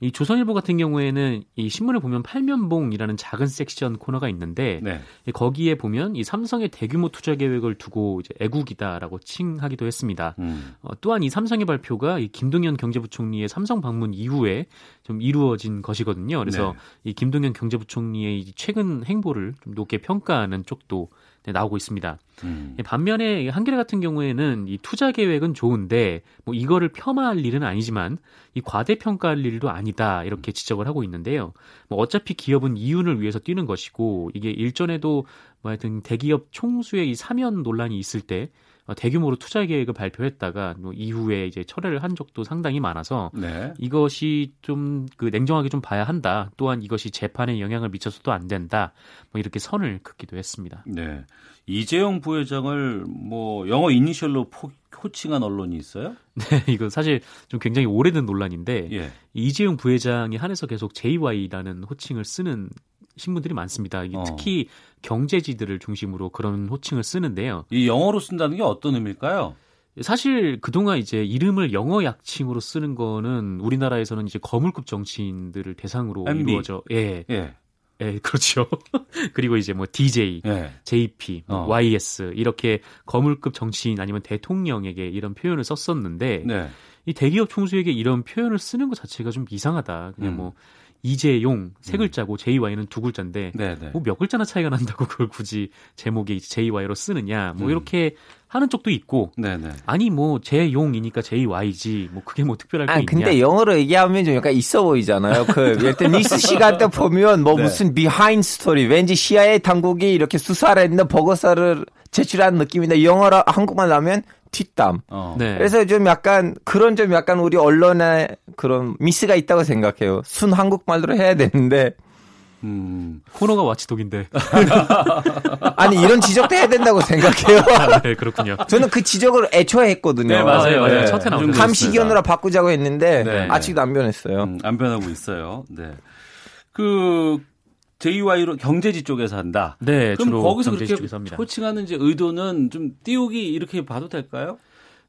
이 조선일보 같은 경우에는 이 신문을 보면 팔면봉이라는 작은 섹션 코너가 있는데 네. 거기에 보면 이 삼성의 대규모 투자 계획을 두고 이제 애국이다라고 칭하기도 했습니다. 음. 어, 또한 이 삼성의 발표가 이 김동연 경제부총리의 삼성 방문 이후에 좀 이루어진 것이거든요. 그래서 네. 이 김동연 경제부총리의 최근 행보를 좀 높게 평가하는 쪽도 네, 나오고 있습니다. 음. 반면에 한겨레 같은 경우에는 이 투자 계획은 좋은데 뭐 이거를 폄하할 일은 아니지만 이 과대평가할 일도 아니다 이렇게 지적을 하고 있는데요. 뭐 어차피 기업은 이윤을 위해서 뛰는 것이고 이게 일전에도 뭐 하여튼 대기업 총수의 이 사면 논란이 있을 때 어, 대규모로 투자 계획을 발표했다가 뭐 이후에 이제 철회를 한 적도 상당히 많아서 네. 이것이 좀 그 냉정하게 좀 봐야 한다. 또한 이것이 재판에 영향을 미쳐서도 안 된다. 뭐 이렇게 선을 긋기도 했습니다. 네. 이재용 부회장을 뭐 영어 이니셜로 포, 호칭한 언론이 있어요? 네, 이거 사실 좀 굉장히 오래된 논란인데 예. 이재용 부회장이 한해서 계속 JY라는 호칭을 쓰는 신문들이 많습니다. 어. 특히 경제지들을 중심으로 그런 호칭을 쓰는데요. 이 영어로 쓴다는 게 어떤 의미일까요? 사실 그동안 이제 이름을 영어 약칭으로 쓰는 거는 우리나라에서는 이제 거물급 정치인들을 대상으로 MB. 이루어져 예. 예. 예, 그렇죠. 그리고 이제 뭐 DJ, 예. JP, 뭐 어. YS 이렇게 거물급 정치인 아니면 대통령에게 이런 표현을 썼었는데 네. 이 대기업 총수에게 이런 표현을 쓰는 것 자체가 좀 이상하다. 그냥 음. 뭐 이재용 세 음. 글자고 JY는 두 글자인데 뭐 몇 글자나 차이가 난다고 그걸 굳이 제목에 JY로 쓰느냐 뭐 음. 이렇게 하는 쪽도 있고 네네. 아니 뭐 재용이니까 JY지 뭐 그게 뭐 특별할 게 아, 있냐 근데 영어로 얘기하면 좀 약간 있어 보이잖아요 그 일단 뉴스 시간 때 보면 뭐 네. 무슨 behind story 왠지 CIA의 당국이 이렇게 수사를 했는데 보고서를 제출한 느낌인데 영어로 한국말 하면 뒷담. 어. 네. 그래서 좀 약간 그런 좀 약간 우리 언론에 그런 미스가 있다고 생각해요. 순 한국말로 해야 되는데. 음, 코너가 watchdog인데. 아니, 이런 지적도 해야 된다고 생각해요. 아, 네, 그렇군요. 저는 그 지적을 애초에 했거든요. 네, 맞아요, 맞아요. 네. 첫 회 나온 감시견으로 바꾸자고 했는데, 네. 아직도 안 변했어요. 음, 안 변하고 있어요. 네. 그, JY로 경제지 쪽에서 한다. 네, 그럼 거기서 그렇게 코칭하는 이제 의도는 좀 띄우기 이렇게 봐도 될까요?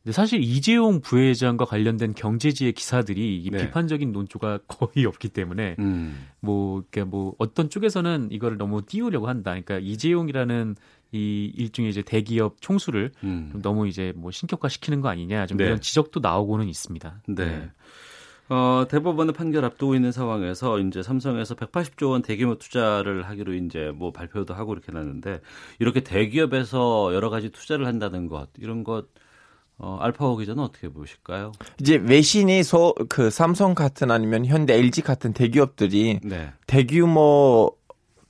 근데 사실 이재용 부회장과 관련된 경제지의 기사들이 네. 비판적인 논조가 거의 없기 때문에 음. 뭐, 그러니까 뭐 어떤 쪽에서는 이거를 너무 띄우려고 한다. 그러니까 이재용이라는 이 일종의 이제 대기업 총수를 음. 너무 이제 뭐 신격화 시키는 거 아니냐 좀 네. 이런 지적도 나오고는 있습니다. 네. 네. 어, 대법원의 판결 앞두고 있는 상황에서 이제 삼성에서 180조 원 대규모 투자를 하기로 이제 뭐 발표도 하고 이렇게 났는데 이렇게 대기업에서 여러 가지 투자를 한다는 것 이런 것 어, 알파고 기자는 어떻게 보실까요? 이제 외신이 소, 그 삼성 같은 아니면 현대 LG 같은 대기업들이 네. 대규모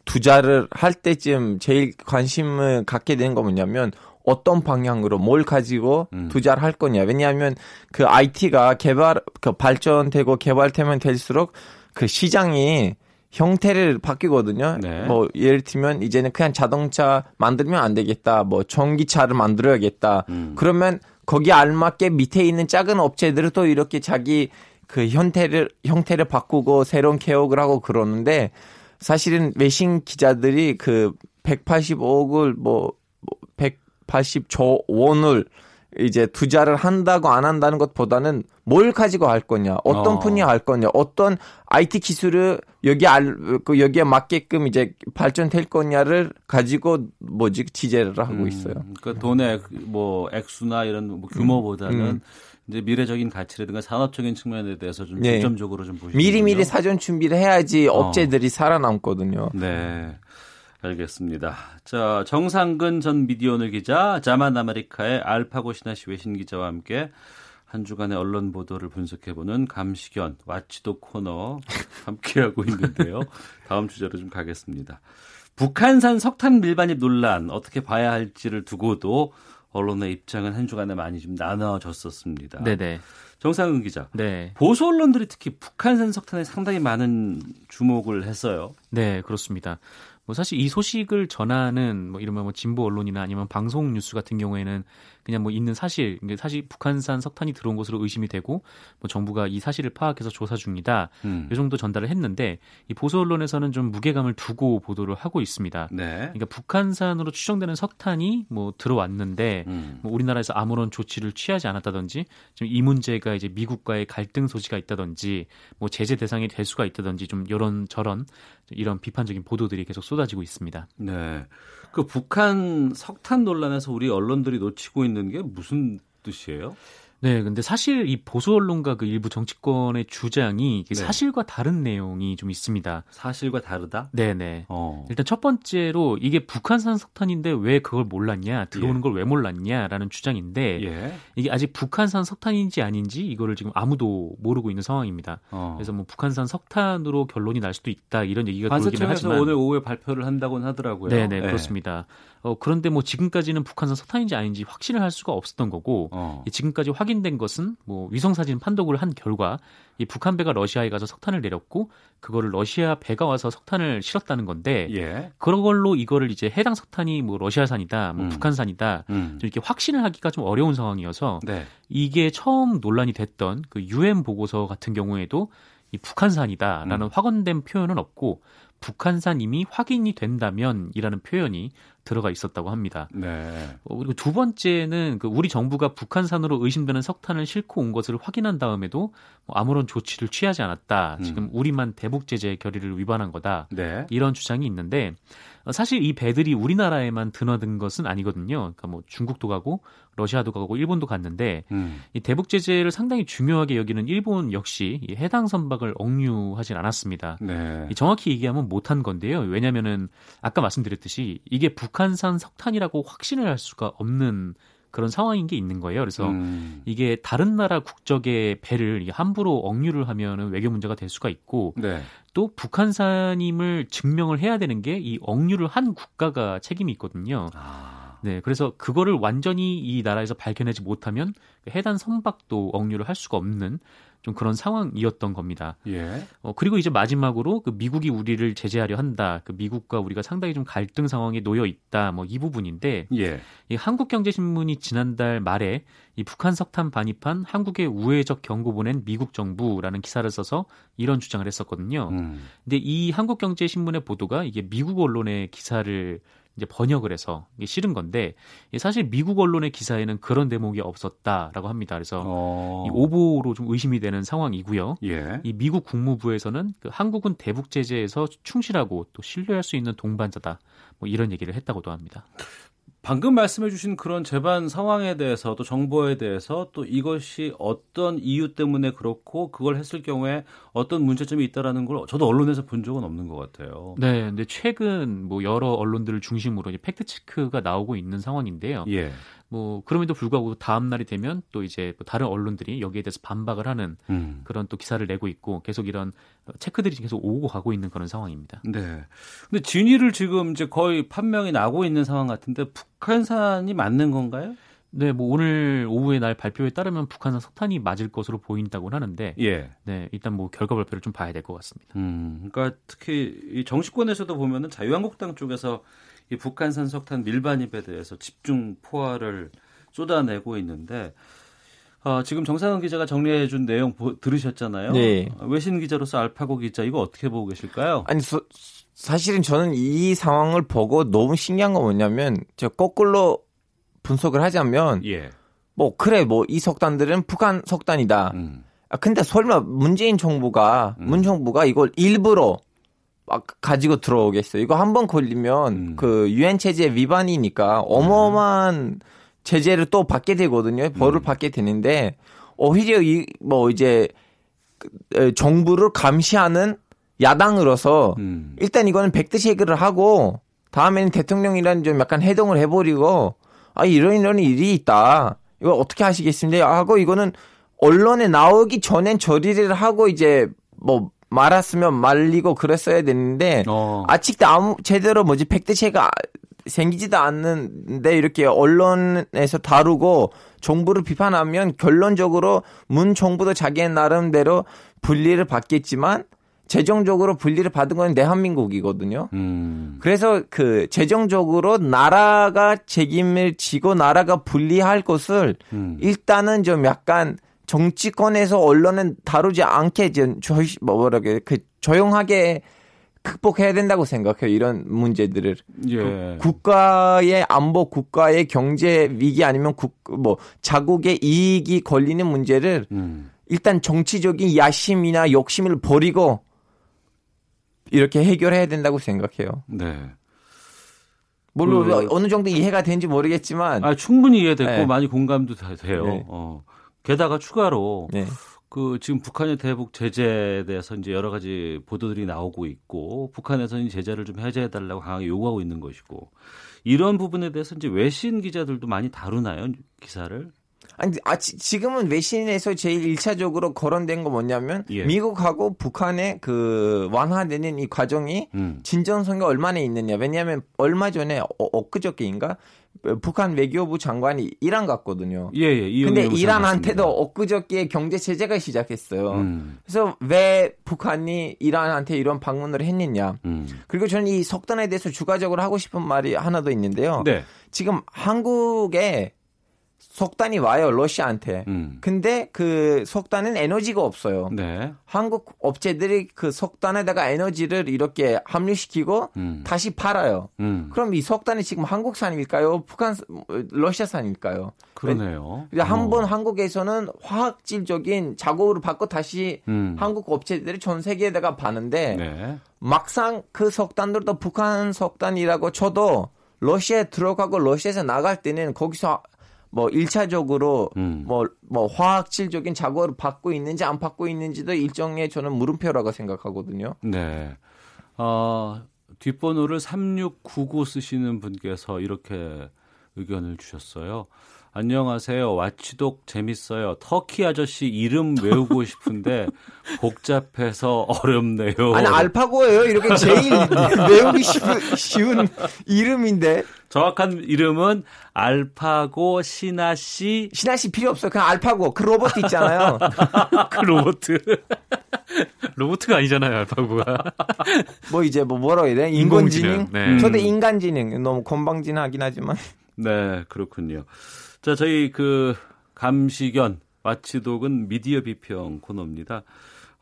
투자를 할 때쯤 제일 관심을 갖게 되는 거 뭐냐면 어떤 방향으로 뭘 가지고 음. 투자를 할 거냐. 왜냐하면 그 IT가 개발, 그 발전되고 개발되면 될수록 그 시장이 형태를 바뀌거든요. 네. 뭐 예를 들면 이제는 그냥 자동차 만들면 안 되겠다. 뭐 전기차를 만들어야겠다. 음. 그러면 거기 알맞게 밑에 있는 작은 업체들은 또 이렇게 자기 그 형태를 형태를 바꾸고 새로운 개혁을 하고 그러는데 사실은 외신 기자들이 그 185억을 뭐 180조 원을 이제 투자를 한다고 안 한다는 것보다는 뭘 가지고 할 거냐, 어떤 어. 분야 할 거냐, 어떤 IT 기술을 여기 알, 그 여기에 맞게끔 이제 발전될 거냐를 가지고 뭐지 취재를 하고 음, 있어요. 그 돈의 뭐 액수나 이런 뭐 규모보다는 음. 이제 미래적인 가치라든가 산업적인 측면에 대해서 좀 네. 중점적으로 좀 보시는 미리미리 사전 준비를 해야지 어. 업체들이 어. 살아남거든요. 네. 알겠습니다. 자, 정상근 전 미디어오늘 기자, 자만 아메리카의 알파고 시나시 외신 기자와 함께 한 주간의 언론 보도를 분석해보는 감시견 와치도 코너 함께하고 있는데요. 다음 주제로 좀 가겠습니다. 북한산 석탄 밀반입 논란 어떻게 봐야 할지를 두고도 언론의 입장은 한 주간에 많이 좀 나눠졌었습니다. 네네. 정상근 기자. 네. 보수 언론들이 특히 북한산 석탄에 상당히 많은 주목을 했어요. 네, 그렇습니다. 뭐 사실 이 소식을 전하는 뭐 이러면 뭐 진보 언론이나 아니면 방송 뉴스 같은 경우에는 그냥 뭐 있는 사실, 사실 북한산 석탄이 들어온 것으로 의심이 되고 뭐 정부가 이 사실을 파악해서 조사 중이다. 음. 이 정도 전달을 했는데 이 보수 언론에서는 좀 무게감을 두고 보도를 하고 있습니다. 네. 그러니까 북한산으로 추정되는 석탄이 뭐 들어왔는데 음. 뭐 우리나라에서 아무런 조치를 취하지 않았다든지 지금 이 문제가 이제 미국과의 갈등 소지가 있다든지 뭐 제재 대상이 될 수가 있다든지 좀 이런 저런 이런 비판적인 보도들이 계속 쏟아지고 있습니다. 네. 그 북한 석탄 논란에서 우리 언론들이 놓치고 있는 게 무슨 뜻이에요? 네, 근데 사실 이 보수 언론과 그 일부 정치권의 주장이 네. 사실과 다른 내용이 좀 있습니다. 사실과 다르다? 네, 네. 어. 일단 첫 번째로 이게 북한산 석탄인데 왜 그걸 몰랐냐, 들어오는 예. 걸왜 몰랐냐라는 주장인데 예. 이게 아직 북한산 석탄인지 아닌지 이거를 지금 아무도 모르고 있는 상황입니다. 어. 그래서 뭐 북한산 석탄으로 결론이 날 수도 있다 이런 얘기가 돌기는 하지만 오늘 오후에 발표를 한다고는 하더라고요. 네, 네, 그렇습니다. 어, 그런데 뭐 지금까지는 북한산 석탄인지 아닌지 확신을 할 수가 없었던 거고 어. 지금까지 확인된 것은 뭐 위성 사진 판독을 한 결과 이 북한 배가 러시아에 가서 석탄을 내렸고 그거를 러시아 배가 와서 석탄을 실었다는 건데 예. 그런 걸로 이거를 이제 해당 석탄이 뭐 러시아산이다, 뭐 음. 북한산이다 음. 좀 이렇게 확신을 하기가 좀 어려운 상황이어서 네. 이게 처음 논란이 됐던 그 유엔 보고서 같은 경우에도 이 북한산이다라는 음. 확언된 표현은 없고 북한산 이미 확인이 된다면이라는 표현이 들어가 있었다고 합니다. 네. 어, 그리고 두 번째는 그 우리 정부가 북한산으로 의심되는 석탄을 싣고 온 것을 확인한 다음에도 뭐 아무런 조치를 취하지 않았다. 음. 지금 우리만 대북 제재 결의를 위반한 거다. 네. 이런 주장이 있는데 어, 사실 이 배들이 우리나라에만 드나든 것은 아니거든요. 그러니까 뭐 중국도 가고 러시아도 가고 일본도 갔는데 음. 이 대북 제재를 상당히 중요하게 여기는 일본 역시 이 해당 선박을 억류하진 않았습니다. 네. 정확히 얘기하면 못한 건데요. 왜냐하면은 아까 말씀드렸듯이 이게 북한산 석탄이라고 확신을 할 수가 없는 그런 상황인 게 있는 거예요. 그래서 음. 이게 다른 나라 국적의 배를 함부로 억류를 하면은 외교 문제가 될 수가 있고 네. 또 북한산임을 증명을 해야 되는 게 이 억류를 한 국가가 책임이 있거든요. 아. 네, 그래서 그거를 완전히 이 나라에서 밝혀내지 못하면 해당 선박도 억류를 할 수가 없는 좀 그런 상황이었던 겁니다. 예. 어, 그리고 이제 마지막으로 그 미국이 우리를 제재하려 한다. 그 미국과 우리가 상당히 좀 갈등 상황에 놓여 있다. 뭐 이 부분인데 예. 이 한국경제신문이 지난달 말에 이 북한 석탄 반입한 한국의 우회적 경고 보낸 미국 정부라는 기사를 써서 이런 주장을 했었거든요. 음. 근데 이 한국경제신문의 보도가 이게 미국 언론의 기사를 이제 번역을 해서 이게 싫은 건데 사실 미국 언론의 기사에는 그런 대목이 없었다라고 합니다. 그래서 어. 이 오보로 좀 의심이 되는 상황이고요. 예. 이 미국 국무부에서는 그 한국은 대북 제재에서 충실하고 또 신뢰할 수 있는 동반자다. 뭐 이런 얘기를 했다고도 합니다. 방금 말씀해 주신 그런 재반 상황에 대해서 또 정보에 대해서 또 이것이 어떤 이유 때문에 그렇고 그걸 했을 경우에 어떤 문제점이 있다라는 걸 저도 언론에서 본 적은 없는 것 같아요. 네, 근데 최근 뭐 여러 언론들을 중심으로 팩트 체크가 나오고 있는 상황인데요. 예. 뭐 그럼에도 불구하고 다음 날이 되면 또 이제 뭐 다른 언론들이 여기에 대해서 반박을 하는 음. 그런 또 기사를 내고 있고 계속 이런 체크들이 계속 오고 가고 있는 그런 상황입니다. 네. 근데 진위를 지금 이제 거의 판명이 나고 있는 상황 같은데 북한산이 맞는 건가요? 네, 뭐 오늘 오후에 날 발표에 따르면 북한산 석탄이 맞을 것으로 보인다고 하는데, 예, 네, 일단 뭐 결과 발표를 좀 봐야 될 것 같습니다. 음, 그러니까 특히 이 정치권에서도 보면은 자유한국당 쪽에서 이 북한산 석탄 밀반입에 대해서 집중 포화를 쏟아내고 있는데 어, 지금 정상은 기자가 정리해 준 내용 보, 들으셨잖아요. 네. 어, 외신 기자로서 알파고 기자 이거 어떻게 보고 계실까요? 아니 서, 사실은 저는 이 상황을 보고 너무 신기한 건 뭐냐면 저 거꾸로 분석을 하자면 예. 뭐 그래 뭐 이 석탄들은 북한 석탄이다. 음. 아 근데 설마 문재인 정부가 음. 문 정부가 이걸 일부러 막 가지고 들어오겠어요. 이거 한 번 걸리면 음. 그 유엔 체제 위반이니까 어마어마한 음. 제재를 또 받게 되거든요. 벌을 음. 받게 되는데 오히려 이 뭐 이제 그, 정부를 감시하는 야당으로서 음. 일단 이거는 백드쉐이크를 하고 다음에는 대통령이라는 좀 약간 해동을 해버리고 아 이런 이런 일이 있다. 이거 어떻게 하시겠습니까? 하고 이거는 언론에 나오기 전엔 처리를 하고 이제 뭐 말았으면 말리고 그랬어야 되는데 어. 아직도 아무 제대로 뭐지 팩트체가 생기지도 않는데 이렇게 언론에서 다루고 정부를 비판하면 결론적으로 문 정부도 자기의 나름대로 분리를 받겠지만 재정적으로 분리를 받은 건 대한민국이거든요. 음. 그래서 그 재정적으로 나라가 책임을 지고 나라가 분리할 것을 음. 일단은 좀 약간 정치권에서 언론은 다루지 않게 저, 뭐 뭐라게 그 조용하게 극복해야 된다고 생각해요. 이런 문제들을 예. 그 국가의 안보, 국가의 경제 위기 아니면 국 뭐 자국의 이익이 걸리는 문제를 음. 일단 정치적인 야심이나 욕심을 버리고 이렇게 해결해야 된다고 생각해요. 네. 물론 그, 어느 정도 이해가 되는지 모르겠지만 아, 충분히 이해됐고 네. 많이 공감도 돼요. 네. 어. 게다가 추가로 네. 그 지금 북한의 대북 제재에 대해서 이제 여러 가지 보도들이 나오고 있고 북한에서는 제재를 좀 해제해 달라고 강하게 요구하고 있는 것이고 이런 부분에 대해서 이제 외신 기자들도 많이 다루나요 기사를? 아니, 아, 지, 금은 외신에서 제일 일차적으로 거론된 거 뭐냐면 예. 미국하고 북한의 그 완화되는 이 과정이 음. 진정성이 얼마나 있느냐. 왜냐하면 얼마 전에 어, 엊그저께인가 북한 외교부 장관이 이란 갔거든요. 예, 예. 근데 이란한테도 엊그저께 경제 제재가 시작했어요. 음. 그래서 왜 북한이 이란한테 이런 방문을 했느냐. 음. 그리고 저는 이 석탄에 대해서 주가적으로 하고 싶은 말이 하나 더 있는데요. 네. 지금 한국에 석탄이 와요 러시아한테. 음. 근데 그 석탄은 에너지가 없어요. 네. 한국 업체들이 그 석탄에다가 에너지를 이렇게 합류시키고 음. 다시 팔아요. 음. 그럼 이 석탄이 지금 한국산일까요? 북한 러시아산일까요? 그러네요. 한번 어. 한국에서는 화학질적인 작업으로 바꿔 다시 음. 한국 업체들이 전 세계에다가 파는데 네. 막상 그 석탄들도 북한 석탄이라고 쳐도 러시아에 들어가고 러시아에서 나갈 때는 거기서 뭐 1차적으로 음. 뭐, 뭐 화학질적인 작업을 받고 있는지 안 받고 있는지도 일정의 저는 물음표라고 생각하거든요. 네. 어, 뒷번호를 3699 쓰시는 분께서 이렇게 의견을 주셨어요. 안녕하세요. 와치독 재밌어요. 터키 아저씨 이름 외우고 싶은데 복잡해서 어렵네요. 아니 알파고예요. 이렇게 제일 외우기 쉬운 이름인데. 정확한 이름은 알파고 시나씨. 시나씨 필요 없어요. 그냥 알파고. 그 로봇 있잖아요. 그 로봇. 로봇가 아니잖아요, 알파고가. 뭐 이제 뭐 뭐라고 해야 돼? 인공지능? 네. 저도 인간지능. 너무 건방진하긴 하지만. 네, 그렇군요. 자, 저희 그 감시견 와치독은 미디어 비평 코너입니다.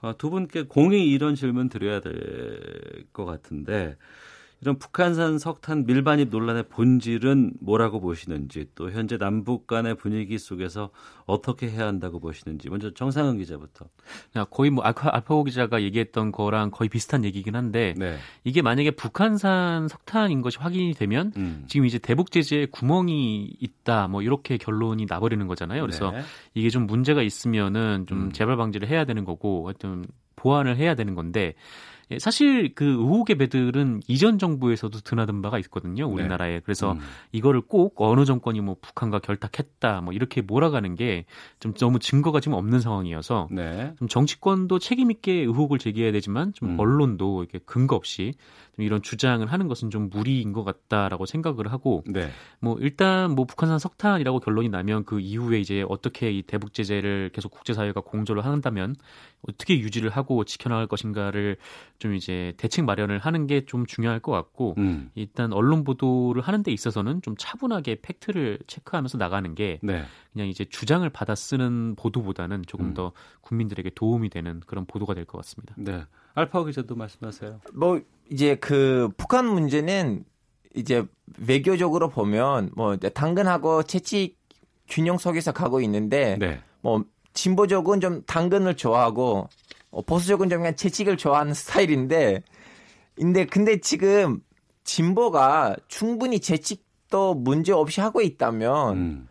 어, 두 분께 공이 이런 질문 드려야 될 것 같은데 이런 북한산 석탄 밀반입 논란의 본질은 뭐라고 보시는지 또 현재 남북 간의 분위기 속에서 어떻게 해야 한다고 보시는지 먼저 정상은 기자부터. 거의 뭐 알파, 알파고 기자가 얘기했던 거랑 거의 비슷한 얘기긴 한데 네. 이게 만약에 북한산 석탄인 것이 확인이 되면 음. 지금 이제 대북 제재에 구멍이 있다 뭐 이렇게 결론이 나버리는 거잖아요. 그래서 네. 이게 좀 문제가 있으면은 좀 음. 재발 방지를 해야 되는 거고 하여튼 보완을 해야 되는 건데 예, 사실 그 의혹의 배들은 이전 정부에서도 드나든 바가 있거든요. 우리나라에. 네. 그래서 음. 이거를 꼭 어느 정권이 뭐 북한과 결탁했다 뭐 이렇게 몰아가는 게 좀 너무 증거가 지금 없는 상황이어서 네. 좀 정치권도 책임 있게 의혹을 제기해야 되지만 좀 음. 언론도 이렇게 근거 없이 좀 이런 주장을 하는 것은 좀 무리인 것 같다라고 생각을 하고 네. 뭐 일단 뭐 북한산 석탄이라고 결론이 나면 그 이후에 이제 어떻게 이 대북 제재를 계속 국제사회가 공조를 한다면 어떻게 유지를 하고 지켜나갈 것인가를 좀 이제 대책 마련을 하는 게 좀 중요할 것 같고 음. 일단 언론 보도를 하는 데 있어서는 좀 차분하게 팩트를 체크하면서 나가는 게 네. 그냥 이제 주장을 받아 쓰는 보도보다는 조금 음. 더 국민들에게 도움이 되는 그런 보도가 될 것 같습니다. 네. 알파 기자도 말씀하세요. 뭐 이제 그 북한 문제는 이제 외교적으로 보면 뭐 당근하고 채찍 균형 속에서 가고 있는데 네. 뭐 진보적은 좀 당근을 좋아하고 어, 보수적은 좀 그냥 채찍을 좋아하는 스타일인데 근데 근데 지금 진보가 충분히 채찍도 문제 없이 하고 있다면 음.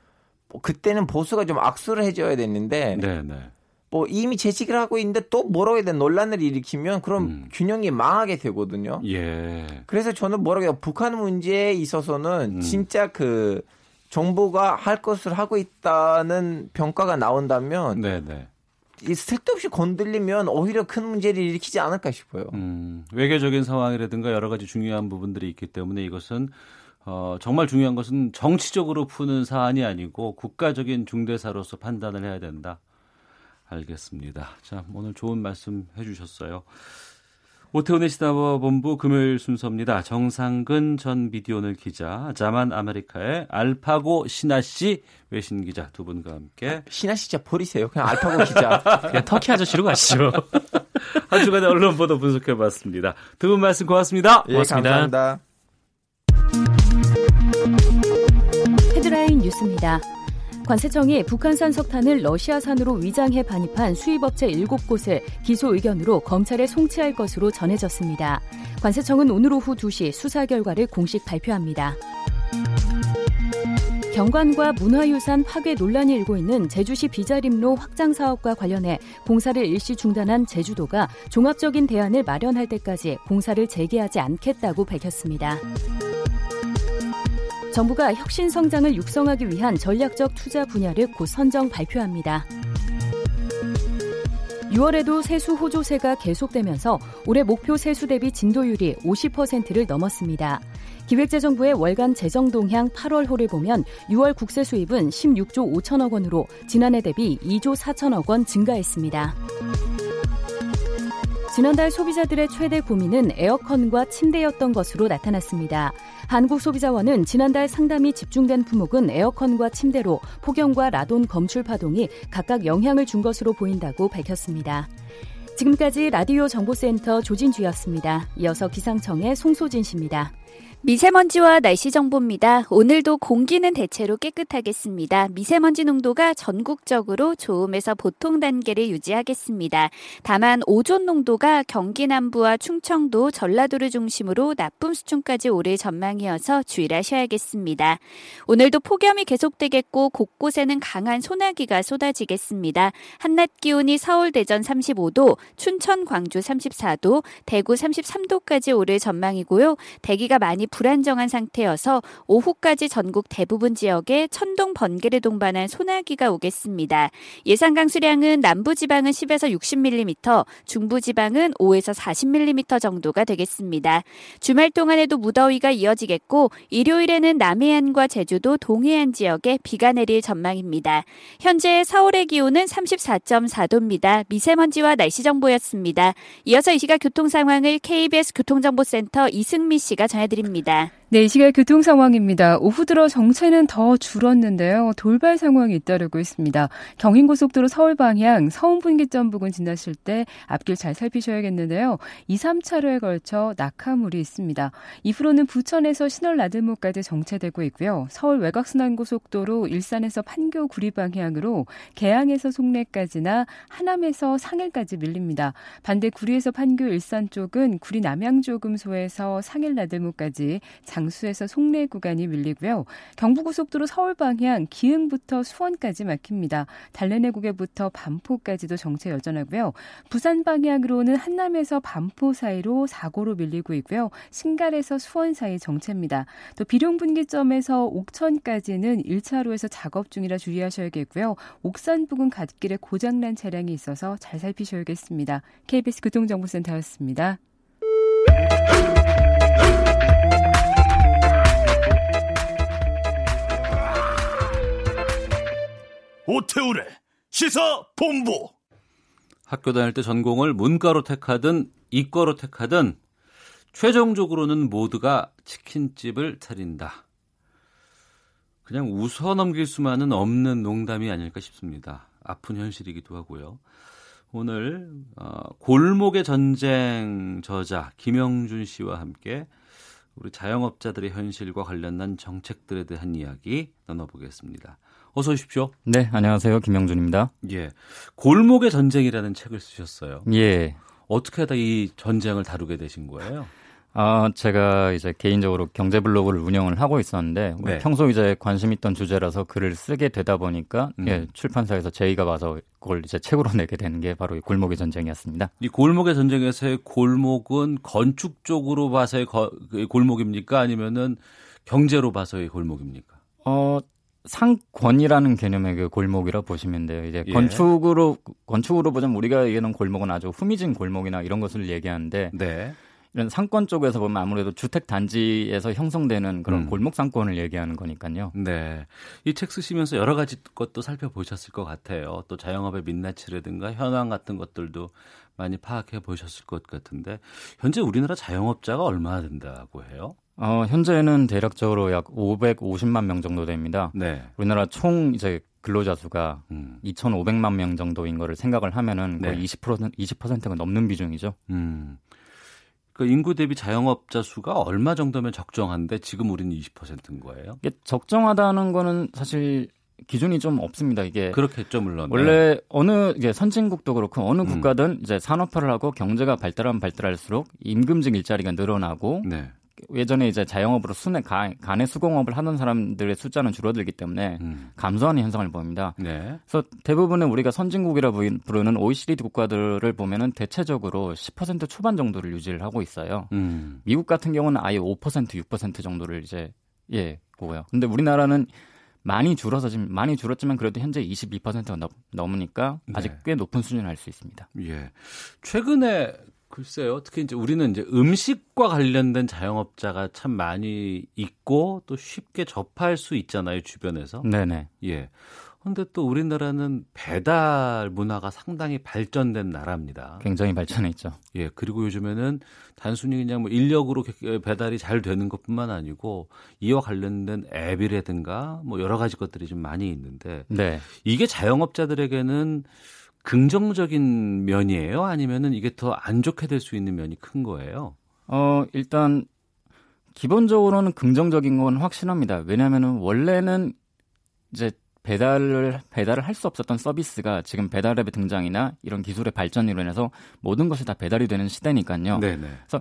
뭐 그때는 보수가 좀 악수를 해줘야 됐는데 네, 네. 뭐 이미 채찍을 하고 있는데 또 뭐라고 해야 돼 논란을 일으키면 그럼 음. 균형이 망하게 되거든요. 예. 그래서 저는 뭐라고 해요 북한 문제에 있어서는 음. 진짜 그 정부가 할 것을 하고 있다는 평가가 나온다면 네네. 이 쓸데없이 건들리면 오히려 큰 문제를 일으키지 않을까 싶어요. 음, 외교적인 상황이라든가 여러 가지 중요한 부분들이 있기 때문에 이것은 어, 정말 중요한 것은 정치적으로 푸는 사안이 아니고 국가적인 중대사로서 판단을 해야 된다. 알겠습니다. 자, 오늘 좋은 말씀 해주셨어요. 오태훈의 시사본부 금요일 순서입니다. 정상근 전 미디어오늘 기자, 자만 아메리카의 알파고 신하 씨 외신 기자 두 분과 함께 신하 씨 진짜 버리세요. 그냥 알파고 기자. 그냥 터키 아저씨로 가시죠. 한 주간의 언론 보도 분석해봤습니다. 두 분 말씀 고맙습니다. 예, 고맙습니다. 감사합니다. 헤드라인 뉴스입니다. 관세청이 북한산 석탄을 러시아산으로 위장해 반입한 수입업체 7곳을 기소 의견으로 검찰에 송치할 것으로 전해졌습니다. 관세청은 오늘 오후 2시 수사 결과를 공식 발표합니다. 경관과 문화유산 파괴 논란이 일고 있는 제주시 비자림로 확장 사업과 관련해 공사를 일시 중단한 제주도가 종합적인 대안을 마련할 때까지 공사를 재개하지 않겠다고 밝혔습니다. 정부가 혁신 성장을 육성하기 위한 전략적 투자 분야를 곧 선정 발표합니다. 6월에도 세수 호조세가 계속되면서 올해 목표 세수 대비 진도율이 50%를 넘었습니다. 기획재정부의 월간 재정 동향 8월호를 보면 6월 국세 수입은 16조 5천억 원으로 지난해 대비 2조 4천억 원 증가했습니다. 지난달 소비자들의 최대 고민은 에어컨과 침대였던 것으로 나타났습니다. 한국소비자원은 지난달 상담이 집중된 품목은 에어컨과 침대로 폭염과 라돈 검출 파동이 각각 영향을 준 것으로 보인다고 밝혔습니다. 지금까지 라디오 정보센터 조진주였습니다. 이어서 기상청의 송소진 씨입니다. 미세먼지와 날씨 정보입니다. 오늘도 공기는 대체로 깨끗하겠습니다. 미세먼지 농도가 전국적으로 좋음에서 보통 단계를 유지하겠습니다. 다만 오존 농도가 경기 남부와 충청도, 전라도를 중심으로 나쁨 수준까지 오를 전망이어서 주의를 하셔야겠습니다. 오늘도 폭염이 계속되겠고 곳곳에는 강한 소나기가 쏟아지겠습니다. 한낮 기온이 서울, 대전 35도, 춘천, 광주 34도, 대구 33도까지 오를 전망이고요. 대기가 많이 불안정한 상태여서 오후까지 전국 대부분 지역에 천둥 번개를 동반한 소나기가 오겠습니다. 예상 강수량은 남부지방은 10에서 60mm, 중부지방은 5에서 40mm 정도가 되겠습니다. 주말 동안에도 무더위가 이어지겠고 일요일에는 남해안과 제주도 동해안 지역에 비가 내릴 전망입니다. 현재 서울의 기온은 34.4도입니다. 미세먼지와 날씨 정보였습니다. 이어서 이 시각 교통 상황을 KBS 교통정보센터 이승미 씨가 전해 드립니다. 네, 이 시각 교통 상황입니다. 오후 들어 정체는 더 줄었는데요. 돌발 상황이 잇따르고 있습니다. 경인고속도로 서울 방향 서운분기점 부근 지나실 때 앞길 잘 살피셔야겠는데요. 2, 3차로에 걸쳐 낙하물이 있습니다. 이후로는 부천에서 신월 나들목까지 정체되고 있고요. 서울 외곽순환고속도로 일산에서 판교 구리 방향으로 개항에서 송내까지나 하남에서 상일까지 밀립니다. 반대 구리에서 판교 일산 쪽은 구리 남양조금소에서 상일 나들목까지 장수에서 송내 구간이 밀리고요. 경부고속도로 서울 방향 기흥부터 수원까지 막힙니다. 달래내국에부터 반포까지도 정체 여전하고요. 부산 방향으로는 한남에서 반포 사이로 사고로 밀리고 있고요. 신갈에서 수원 사이 정체입니다. 또 비룡 분기점에서 옥천까지는 1차로에서 작업 중이라 주의하셔야겠고요. 옥산 부근 갓길에 고장난 차량이 있어서 잘 살피셔야겠습니다. KBS 교통정보센터였습니다. 오태우래 시사 본부. 학교 다닐 때 전공을 문과로 택하든 이과로 택하든 최종적으로는 모두가 치킨집을 차린다. 그냥 웃어 넘길 수만은 없는 농담이 아닐까 싶습니다. 아픈 현실이기도 하고요. 오늘 어, 골목의 전쟁 저자 김영준 씨와 함께 우리 자영업자들의 현실과 관련된 정책들에 대한 이야기 나눠보겠습니다. 어서 오십시오. 네, 안녕하세요. 김영준입니다. 예. 골목의 전쟁이라는 책을 쓰셨어요. 예. 어떻게 하다 이 전쟁을 다루게 되신 거예요? 아, 제가 이제 개인적으로 경제 블로그를 운영을 하고 있었는데 네. 평소 이제 관심 있던 주제라서 글을 쓰게 되다 보니까 음. 예, 출판사에서 제의가 와서 그걸 이제 책으로 내게 되는 게 바로 이 골목의 전쟁이었습니다. 이 골목의 전쟁에서의 골목은 건축 적으로 봐서의 거, 그 골목입니까? 아니면은 경제로 봐서의 골목입니까? 어, 상권이라는 개념의 그 골목이라 보시면 돼요. 이제 예. 건축으로 건축으로 보자면 우리가 얘기하는 골목은 아주 후미진 골목이나 이런 것을 얘기하는데 네. 이런 상권 쪽에서 보면 아무래도 주택 단지에서 형성되는 그런 음. 골목 상권을 얘기하는 거니까요. 네. 이 책 쓰시면서 여러 가지 것도 살펴보셨을 것 같아요. 또 자영업의 민낯이라든가 현황 같은 것들도 많이 파악해 보셨을 것 같은데 현재 우리나라 자영업자가 얼마나 된다고 해요? 어, 현재는 대략적으로 약 550만 명 정도 됩니다. 네. 우리나라 총 이제 근로자 수가 음. 2,500만 명 정도인 거를 생각을 하면은 거의 네. 20% 20%가 넘는 비중이죠. 음. 그 인구 대비 자영업자 수가 얼마 정도면 적정한데 지금 우리는 20%인 거예요? 이게 적정하다는 거는 사실 기준이 좀 없습니다. 이게 그렇겠죠, 물론. 원래 네. 어느 이제 선진국도 그렇고 어느 음. 국가든 이제 산업화를 하고 경제가 발달하면 발달할수록 임금직 일자리가 늘어나고 네. 예전에 이제 자영업으로 순회 가, 간의 수공업을 하는 사람들의 숫자는 줄어들기 때문에 음. 감소하는 현상을 보입니다. 네. 그래서 대부분의 우리가 선진국이라 부르는 OECD 국가들을 보면은 대체적으로 10% 초반 정도를 유지를 하고 있어요. 음. 미국 같은 경우는 아예 5% 6% 정도를 이제 예 보고요. 근데 우리나라는 많이 줄어서 지금 많이 줄었지만 그래도 현재 22%가 넘, 넘으니까 아직 네. 꽤 높은 수준을 할수 있습니다. 예. 최근에 글쎄요. 특히 이제 우리는 이제 음식과 관련된 자영업자가 참 많이 있고 또 쉽게 접할 수 있잖아요, 주변에서. 네네. 예. 근데 또 우리나라는 배달 문화가 상당히 발전된 나라입니다. 굉장히 발전해 있죠. 예, 그리고 요즘에는 단순히 그냥 뭐 인력으로 배달이 잘 되는 것뿐만 아니고 이와 관련된 앱이라든가 뭐 여러 가지 것들이 좀 많이 있는데 네. 이게 자영업자들에게는 긍정적인 면이에요? 아니면은 이게 더 안 좋게 될 수 있는 면이 큰 거예요? 어, 일단 기본적으로는 긍정적인 건 확실합니다. 왜냐하면은 원래는 이제 배달을 배달을 할 수 없었던 서비스가 지금 배달앱의 등장이나 이런 기술의 발전으로 인해서 모든 것이 다 배달이 되는 시대니까요. 네네. 그래서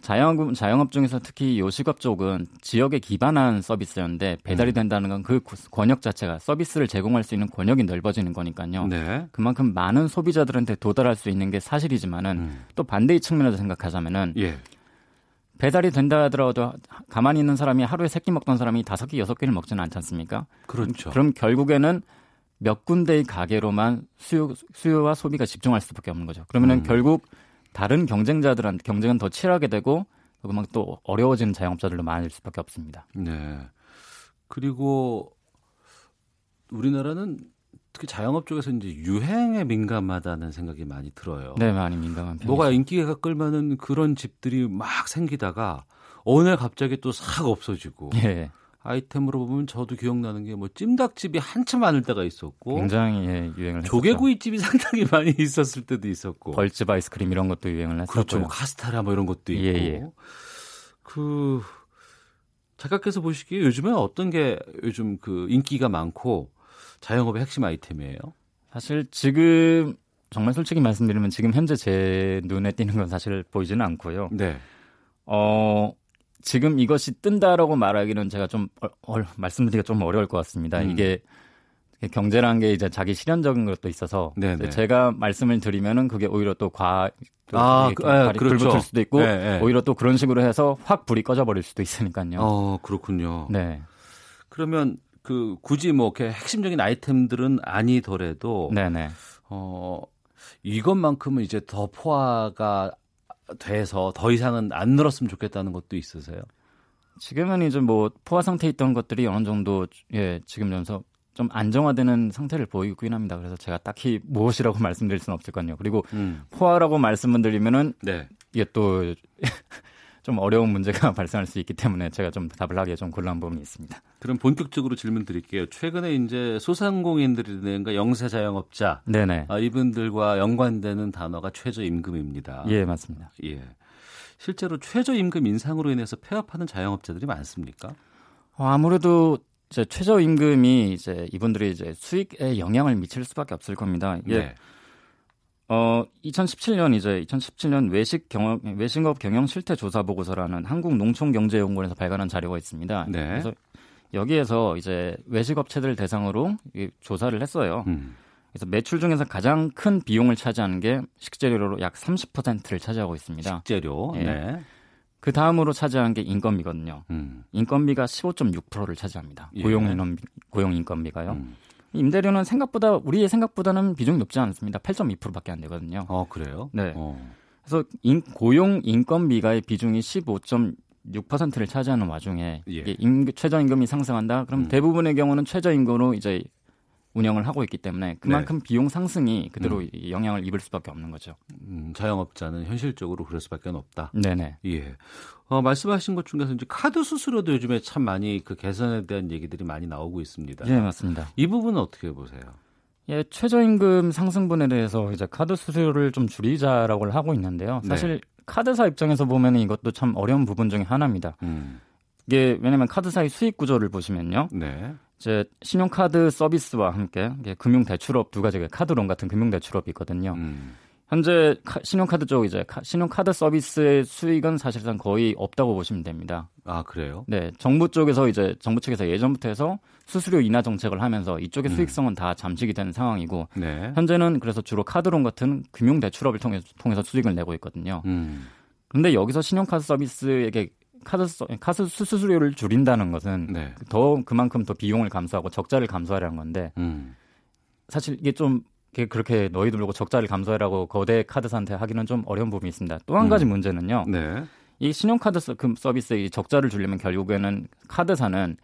자영업 자영업 중에서 특히 요식업 쪽은 지역에 기반한 서비스였는데 배달이 음. 된다는 건 그 권역 자체가 서비스를 제공할 수 있는 권역이 넓어지는 거니까요. 네. 그만큼 많은 소비자들한테 도달할 수 있는 게 사실이지만은 음. 또 반대의 측면에서 생각하자면은 예. 배달이 된다 하더라도 가만히 있는 사람이 하루에 세 끼 먹던 사람이 다섯 끼 여섯 끼를 먹지는 않지 않습니까? 그렇죠. 그럼 결국에는 몇 군데의 가게로만 수요, 수요와 소비가 집중할 수밖에 없는 거죠. 그러면은 음. 결국 다른 경쟁자들한테 경쟁은 더 치열하게 되고 그만 또 어려워지는 자영업자들도 많을 수밖에 없습니다. 네. 그리고 우리나라는 특히 자영업 쪽에서 이제 유행에 민감하다는 생각이 많이 들어요. 네, 많이 민감한 편이죠. 뭐가 인기가 끌면은 그런 집들이 막 생기다가 어느 날 갑자기 또 싹 없어지고. 예. 아이템으로 보면 저도 기억나는 게 뭐 찜닭집이 한참 많을 때가 있었고 굉장히 예, 유행을. 조개구이집이 상당히 많이 있었을 때도 있었고 벌집 아이스크림 이런 것도 유행을 했었고 그렇죠. 뭐 카스테라 뭐 이런 것도 있고 예, 예. 그 작가께서 보시기에 요즘에 어떤 게 요즘 그 인기가 많고 자영업의 핵심 아이템이에요? 사실 지금 정말 솔직히 말씀드리면 지금 현재 제 눈에 띄는 건 사실 보이지는 않고요. 네. 어, 지금 이것이 뜬다라고 말하기는 제가 좀 어, 어, 말씀드리기가 좀 어려울 것 같습니다. 음. 이게 경제라는 게 이제 자기 실현적인 것도 있어서 네네. 제가 말씀을 드리면은 그게 오히려 또 과, 아, 그, 아, 그렇죠. 불 붙을 수도 있고 네, 네. 오히려 또 그런 식으로 해서 확 불이 꺼져 버릴 수도 있으니까요. 어, 그렇군요. 네. 그러면 그 굳이 뭐 이렇게 핵심적인 아이템들은 아니더라도 네네. 어 이것만큼은 이제 더 포화가 돼서 더 이상은 안 늘었으면 좋겠다는 것도 있으세요? 지금은 이제 뭐 포화 상태에 있던 것들이 어느 정도 예 지금 연서 좀 안정화되는 상태를 보이고 있긴 합니다. 그래서 제가 딱히 무엇이라고 말씀드릴 수는 없을 거요 그리고 음. 포화라고 말씀을 드리면은 네. 이게 또 좀 어려운 문제가 발생할 수 있기 때문에 제가 좀 답을 하기에 좀 곤란한 부분이 있습니다. 그럼 본격적으로 질문 드릴게요. 최근에 이제 소상공인들이든가 영세 자영업자 네네. 아, 이분들과 연관되는 단어가 최저임금입니다. 예, 맞습니다. 예. 실제로 최저임금 인상으로 인해서 폐업하는 자영업자들이 많습니까? 어, 아무래도 이제 최저임금이 이제 이분들이 이제 수익에 영향을 미칠 수밖에 없을 겁니다. 예. 네. 어, 2017년 이제 2017년 외식 경영 외식업 경영 실태 조사 보고서라는 한국 농촌경제연구원에서 발간한 자료가 있습니다. 네. 그래서 여기에서 이제 외식업체들 대상으로 조사를 했어요. 음. 그래서 매출 중에서 가장 큰 비용을 차지하는 게 식재료로 약 30%를 차지하고 있습니다. 식재료. 네. 네. 그 다음으로 차지하는 게 인건비거든요. 음. 인건비가 15.6%를 차지합니다. 예. 고용 인원 고용 인건비가요. 음. 임대료는 생각보다 우리의 생각보다는 비중이 높지 않습니다. 8.2%밖에 안 되거든요. 어 그래요? 네. 어. 그래서 인, 고용 인건비가의 비중이 15.6%를 차지하는 와중에 예. 임, 최저임금이 상승한다. 그럼 음. 대부분의 경우는 최저임금으로 이제 운영을 하고 있기 때문에 그만큼 네. 비용 상승이 그대로 음. 영향을 입을 수밖에 없는 거죠. 음, 자영업자는 현실적으로 그럴 수밖에 없다. 네네. 예. 어, 말씀하신 것 중에서 이제 카드 수수료도 요즘에 참 많이 그 개선에 대한 얘기들이 많이 나오고 있습니다. 예, 맞습니다. 이 부분은 어떻게 보세요? 예, 최저임금 상승분에 대해서 이제 카드 수수료를 좀 줄이자라고 하고 있는데요. 네. 사실 네. 카드사 입장에서 보면 이것도 참 어려운 부분 중에 하나입니다. 음. 이게 왜냐하면 카드사의 수익 구조를 보시면요. 네. 이제 신용카드 서비스와 함께 금융 대출업 두 가지 카드론 같은 금융 대출업이 있거든요. 음. 현재 신용카드 쪽 이제 신용카드 서비스의 수익은 사실상 거의 없다고 보시면 됩니다. 아 그래요? 네, 정부 쪽에서 이제 정부 측에서 예전부터 해서 수수료 인하 정책을 하면서 이쪽의 음. 수익성은 다 잠식이 된 상황이고 네. 현재는 그래서 주로 카드론 같은 금융 대출업을 통해서 통해서 수익을 내고 있거든요. 음. 근데 여기서 신용카드 서비스에게 카드 카드 수수료를 줄인다는 것은 네. 더 그만큼 더 비용을 감소하고 적자를 감소하려는 건데 음. 사실 이게 좀 그렇게 너희들 보고 적자를 감소해라고 거대 카드사한테 하기는 좀 어려운 부분이 있습니다. 또한 가지 음. 문제는요. 네. 이 신용카드 그 서비스의 적자를 줄이면 결국에는 카드사는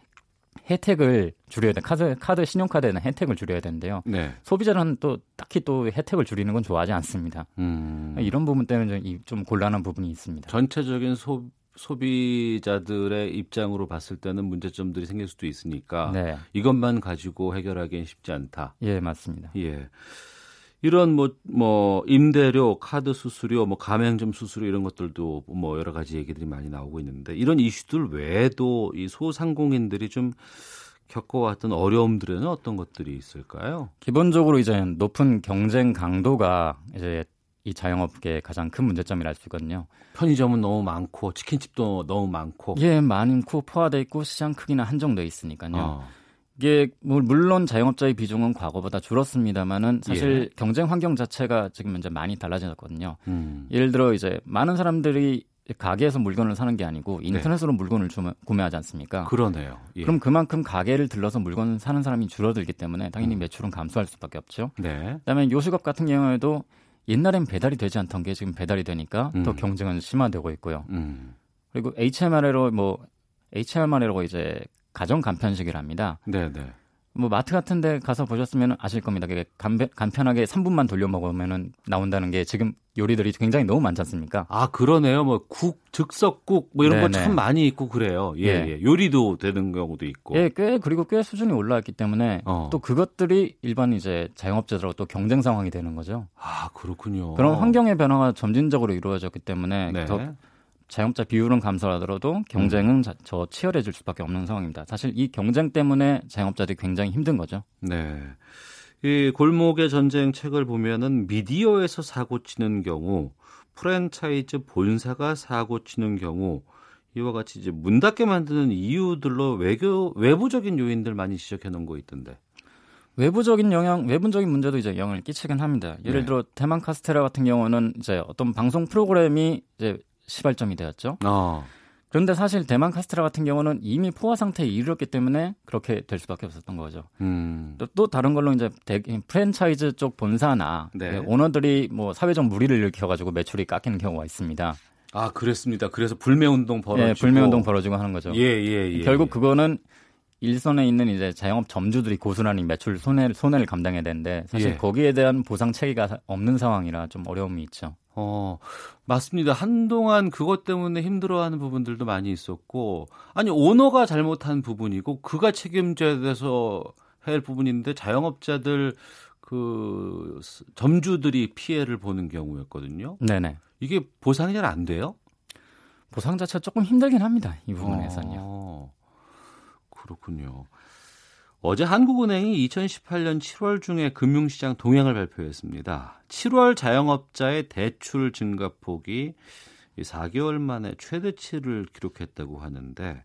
혜택을 줄여야 돼. 카드, 카드, 신용카드에 대한 혜택을 줄여야 되는데요. 네. 소비자는 또 딱히 또 혜택을 줄이는 건 좋아하지 않습니다. 음. 이런 부분 때문에 좀, 좀 곤란한 부분이 있습니다. 전체적인 소, 소비자들의 입장으로 봤을 때는 문제점들이 생길 수도 있으니까 네. 이것만 가지고 해결하기는 쉽지 않다. 예, 맞습니다. 예. 이런 뭐, 뭐, 임대료, 카드 수수료, 뭐, 가맹점 수수료 이런 것들도 뭐, 여러 가지 얘기들이 많이 나오고 있는데 이런 이슈들 외에도 이 소상공인들이 좀 겪어왔던 어려움들에는 어떤 것들이 있을까요? 기본적으로 이제 높은 경쟁 강도가 이제 이 자영업계의 가장 큰 문제점이라 할 수 있거든요. 편의점은 너무 많고 치킨집도 너무 많고. 예, 많고 포화돼 있고 시장 크기는 한정돼 있으니까요. 어. 이게 뭐 물론 자영업자의 비중은 과거보다 줄었습니다만은 사실 예. 경쟁 환경 자체가 지금 이제 많이 달라졌거든요. 음. 예를 들어 이제 많은 사람들이 가게에서 물건을 사는 게 아니고 네. 인터넷으로 네. 물건을 주문, 구매하지 않습니까? 그러네요. 예. 그럼 그만큼 가게를 들러서 물건을 사는 사람이 줄어들기 때문에 당연히 음. 매출은 감소할 수밖에 없죠. 네. 그다음에 요식업 같은 경우에도 옛날엔 배달이 되지 않던 게 지금 배달이 되니까 음. 더 경쟁은 심화되고 있고요. 음. 그리고 HMR로 뭐 HMR이라고 이제 가정 간편식을 합니다. 네, 네. 뭐 마트 같은 데 가서 보셨으면 아실 겁니다. 간편, 간편하게 3분만 돌려 먹으면은 나온다는 게 지금 요리들이 굉장히 너무 많지 않습니까? 아, 그러네요. 뭐 국, 즉석국 뭐 이런 거 참 많이 있고 그래요. 예, 예, 예. 요리도 되는 경우도 있고. 예, 꽤 그리고 꽤 수준이 올라왔기 때문에 어. 또 그것들이 일반 이제 자영업자들하고 또 경쟁 상황이 되는 거죠. 아, 그렇군요. 그런 환경의 변화가 점진적으로 이루어졌기 때문에 네. 더 자영업자 비율은 감소하더라도 경쟁은 음. 저 치열해질 수밖에 없는 상황입니다. 사실 이 경쟁 때문에 자영업자들이 굉장히 힘든 거죠. 네. 이 골목의 전쟁 책을 보면은 미디어에서 사고 치는 경우, 프랜차이즈 본사가 사고 치는 경우 이와 같이 이제 문 닫게 만드는 이유들로 외교 외부적인 요인들 많이 지적해 놓은 거 있던데. 외부적인 영향, 외부적인 문제도 이제 영향을 끼치긴 합니다. 예를 네. 들어 대만 카스테라 같은 경우는 이제 어떤 방송 프로그램이 이제 시발점이 되었죠. 어. 그런데 사실 대만 카스테라 같은 경우는 이미 포화 상태에 이르렀기 때문에 그렇게 될 수밖에 없었던 거죠. 음. 또, 또, 다른 걸로 이제 대, 프랜차이즈 쪽 본사나 네. 오너들이 뭐 사회적 무리를 일으켜가지고 매출이 깎이는 경우가 있습니다. 아 그랬습니다. 그래서 불매 운동 벌어지고, 예, 불매 운동 벌어지고 하는 거죠. 예, 예, 예. 결국 그거는 일선에 있는 이제 자영업 점주들이 고스란히 매출 손해를 손해를 감당해야 되는데 사실 예. 거기에 대한 보상 체계가 없는 상황이라 좀 어려움이 있죠. 어, 맞습니다. 한동안 그것 때문에 힘들어하는 부분들도 많이 있었고, 아니, 오너가 잘못한 부분이고, 그가 책임져야 돼서 할 부분인데, 자영업자들, 그, 점주들이 피해를 보는 경우였거든요. 네네. 이게 보상이 잘 안 돼요? 보상 자체가 조금 힘들긴 합니다. 이 부분에서는요. 어, 그렇군요. 어제 한국은행이 2018년 7월 중에 금융시장 동향을 발표했습니다. 7월 자영업자의 대출 증가폭이 4개월 만에 최대치를 기록했다고 하는데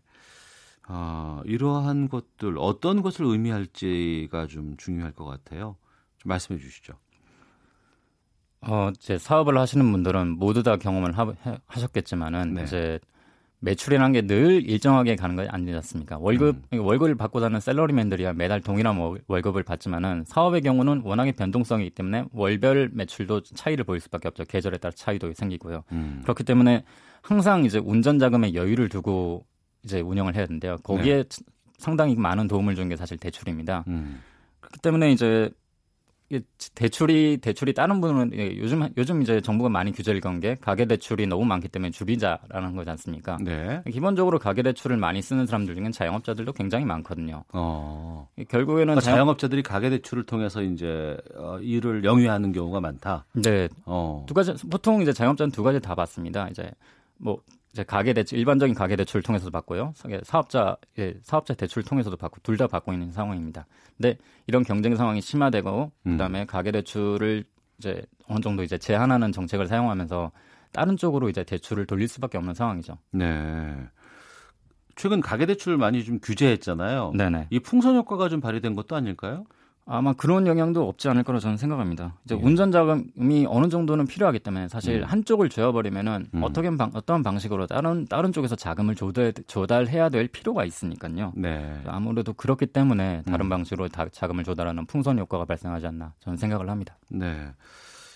어, 이러한 것들 어떤 것을 의미할지가 좀 중요할 것 같아요. 좀 말씀해 주시죠. 어, 제 사업을 하시는 분들은 모두 다 경험을 하, 하셨겠지만은 네. 이제 매출이라는 게 늘 일정하게 가는 거 아니지 않습니까? 월급 음. 월급을 받고 사는 셀러리맨들이야 매달 동일한 월급을 받지만은 사업의 경우는 워낙에 변동성이 있기 때문에 월별 매출도 차이를 보일 수밖에 없죠. 계절에 따라 차이도 생기고요. 음. 그렇기 때문에 항상 이제 운전 자금에 여유를 두고 이제 운영을 해야 되는데요. 거기에 네. 상당히 많은 도움을 준 게 사실 대출입니다. 음. 그렇기 때문에 이제 대출이 대출이 다른 분은 요즘 요즘 이제 정부가 많이 규제를 건 게 가계 대출이 너무 많기 때문에 주비자라는 거지 않습니까? 네. 기본적으로 가계 대출을 많이 쓰는 사람들 중엔 자영업자들도 굉장히 많거든요. 어. 결국에는 그러니까 자영 업자들이 가계 대출을 통해서 이제 어, 일을 영위하는 경우가 많다. 네. 어. 두 가지 보통 이제 자영업자는 두 가지 다 받습니다. 이제 뭐 이제 가계 대출 일반적인 가계 대출을 통해서도 받고요. 사업자 예, 사업자 대출을 통해서도 받고 둘 다 받고 있는 상황입니다. 근데 이런 경쟁 상황이 심화되고 음. 그다음에 가계 대출을 이제 어느 정도 이제 제한하는 정책을 사용하면서 다른 쪽으로 이제 대출을 돌릴 수밖에 없는 상황이죠. 네. 최근 가계 대출을 많이 좀 규제했잖아요. 네네. 이 풍선 효과가 좀 발휘된 것도 아닐까요? 아마 그런 영향도 없지 않을 거로 저는 생각합니다. 이제 예. 운전 자금이 어느 정도는 필요하기 때문에 사실 음. 한쪽을 줘버리면은 음. 어떻게 방, 어떤 방식으로 다른 다른 쪽에서 자금을 조달 조달해야 될 필요가 있으니까요. 네. 아무래도 그렇기 때문에 다른 음. 방식으로 다, 자금을 조달하는 풍선 효과가 발생하지 않나 저는 생각을 합니다. 네.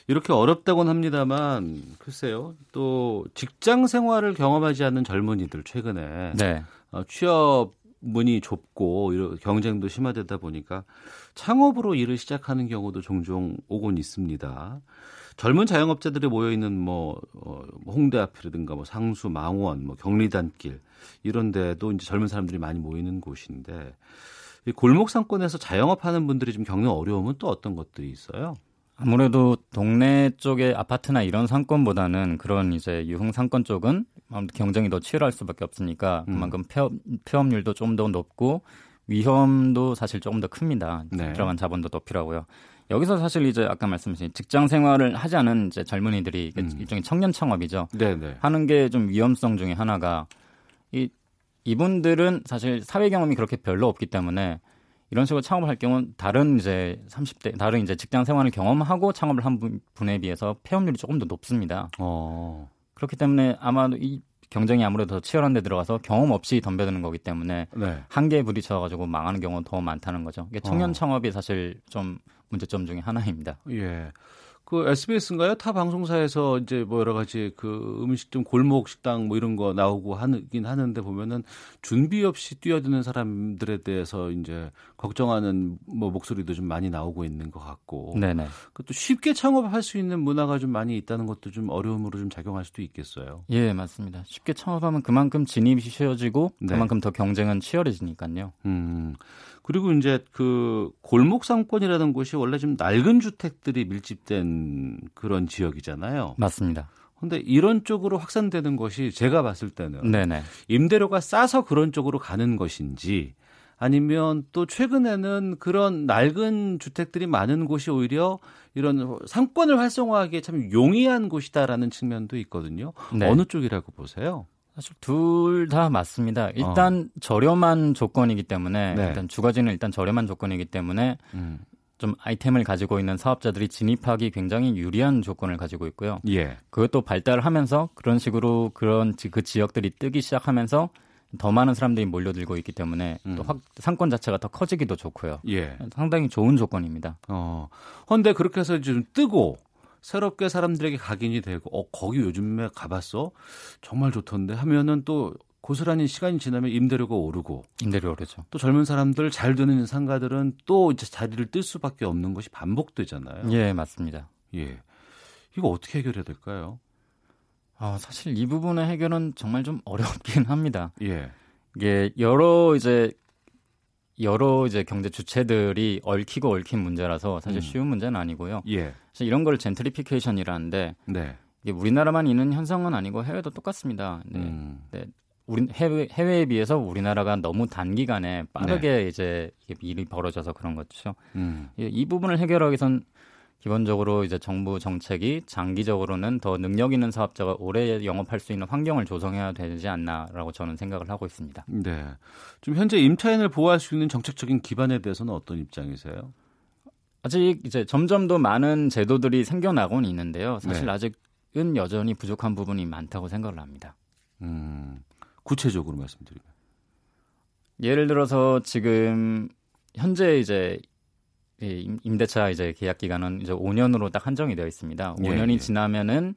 이렇게 어렵다고는 합니다만 글쎄요 또 직장 생활을 경험하지 않는 젊은이들 최근에 네. 어, 취업 문이 좁고 경쟁도 심화되다 보니까 창업으로 일을 시작하는 경우도 종종 오곤 있습니다. 젊은 자영업자들이 모여 있는 뭐 어, 홍대 앞이라든가 뭐 상수, 망원, 뭐 경리단길 이런 데도 이제 젊은 사람들이 많이 모이는 곳인데 이 골목 상권에서 자영업하는 분들이 좀 겪는 어려움은 또 어떤 것들이 있어요? 아무래도 동네 쪽의 아파트나 이런 상권보다는 그런 이제 유흥 상권 쪽은 경쟁이 더 치열할 수밖에 없으니까 음. 그만큼 폐업, 폐업률도 좀 더 높고 위험도 사실 조금 더 큽니다. 네. 들어간 자본도 더 필요하고요. 여기서 사실 이제 아까 말씀하신 직장 생활을 하지 않은 이제 젊은이들이 음. 일종의 청년 창업이죠. 네네. 네. 하는 게 좀 위험성 중에 하나가 이 이분들은 사실 사회 경험이 그렇게 별로 없기 때문에 이런 식으로 창업을 할 경우는 다른 이제 30대 다른 이제 직장 생활을 경험하고 창업을 한 분에 비해서 폐업률이 조금 더 높습니다. 어. 그렇기 때문에 아마도 이 경쟁이 아무래도 더 치열한 데 들어가서 경험 없이 덤벼드는 거기 때문에 네. 한계에 부딪혀 가지고 망하는 경우가 더 많다는 거죠. 청년 어. 창업이 사실 좀 문제점 중에 하나입니다. 예. 그 SBS인가요? 타 방송사에서 이제 뭐 여러 가지 그 음식점 골목 식당 뭐 이런 거 나오고 하긴 하는데 보면은 준비 없이 뛰어드는 사람들에 대해서 이제 걱정하는 뭐 목소리도 좀 많이 나오고 있는 것 같고. 네네. 그것도 쉽게 창업할 수 있는 문화가 좀 많이 있다는 것도 좀 어려움으로 좀 작용할 수도 있겠어요. 예, 맞습니다. 쉽게 창업하면 그만큼 진입이 쉬워지고 네. 그만큼 더 경쟁은 치열해지니까요. 음. 그리고 이제 그 골목 상권이라는 곳이 원래 좀 낡은 주택들이 밀집된 그런 지역이잖아요. 맞습니다. 근데 이런 쪽으로 확산되는 것이 제가 봤을 때는 네네. 임대료가 싸서 그런 쪽으로 가는 것인지 아니면 또 최근에는 그런 낡은 주택들이 많은 곳이 오히려 이런 상권을 활성화하기에 참 용이한 곳이다라는 측면도 있거든요. 네. 어느 쪽이라고 보세요? 사실 둘 다 맞습니다. 일단 어. 저렴한 조건이기 때문에 네. 일단 두 가지는 일단 저렴한 조건이기 때문에 음. 좀 아이템을 가지고 있는 사업자들이 진입하기 굉장히 유리한 조건을 가지고 있고요. 예. 그것도 발달하면서 그런 식으로 그런 그 지역들이 뜨기 시작하면서 더 많은 사람들이 몰려들고 있기 때문에 음. 또 확, 상권 자체가 더 커지기도 좋고요. 예. 상당히 좋은 조건입니다. 어. 근데 그렇게 해서 좀 뜨고 새롭게 사람들에게 각인이 되고 어 거기 요즘에 가봤어 정말 좋던데 하면은 또 고스란히 시간이 지나면 임대료가 오르고 임대료 오르죠. 또 젊은 사람들 잘 되는 상가들은 또 이제 자리를 뜰 수밖에 없는 것이 반복되잖아요. 예, 맞습니다. 예. 이거 어떻게 해결해야 될까요? 아, 사실 이 부분의 해결은 정말 좀 어렵긴 합니다. 예. 이게 여러 이제 여러 이제 경제 주체들이 얽히고 얽힌 문제라서 사실 음. 쉬운 문제는 아니고요. 예. 사실 이런 걸 젠트리피케이션이라는데 네. 이게 우리나라만 있는 현상은 아니고 해외도 똑같습니다. 네. 음. 네. 우리 해외 해외에 비해서 우리나라가 너무 단기간에 빠르게 네. 이제 일이 벌어져서 그런 거죠. 음. 이, 이 부분을 해결하기 위해선 기본적으로 이제 정부 정책이 장기적으로는 더 능력 있는 사업자가 오래 영업할 수 있는 환경을 조성해야 되지 않나라고 저는 생각을 하고 있습니다. 네. 좀 현재 임차인을 보호할 수 있는 정책적인 기반에 대해서는 어떤 입장이세요? 아직 이제 점점 더 많은 제도들이 생겨나고는 있는데요. 사실 네. 아직은 여전히 부족한 부분이 많다고 생각을 합니다. 음, 구체적으로 말씀드리면 예를 들어서 지금 현재 이제 임대차 이제 계약 기간은 이제 5년으로 딱 한정이 되어 있습니다. 5년이 예, 예. 지나면은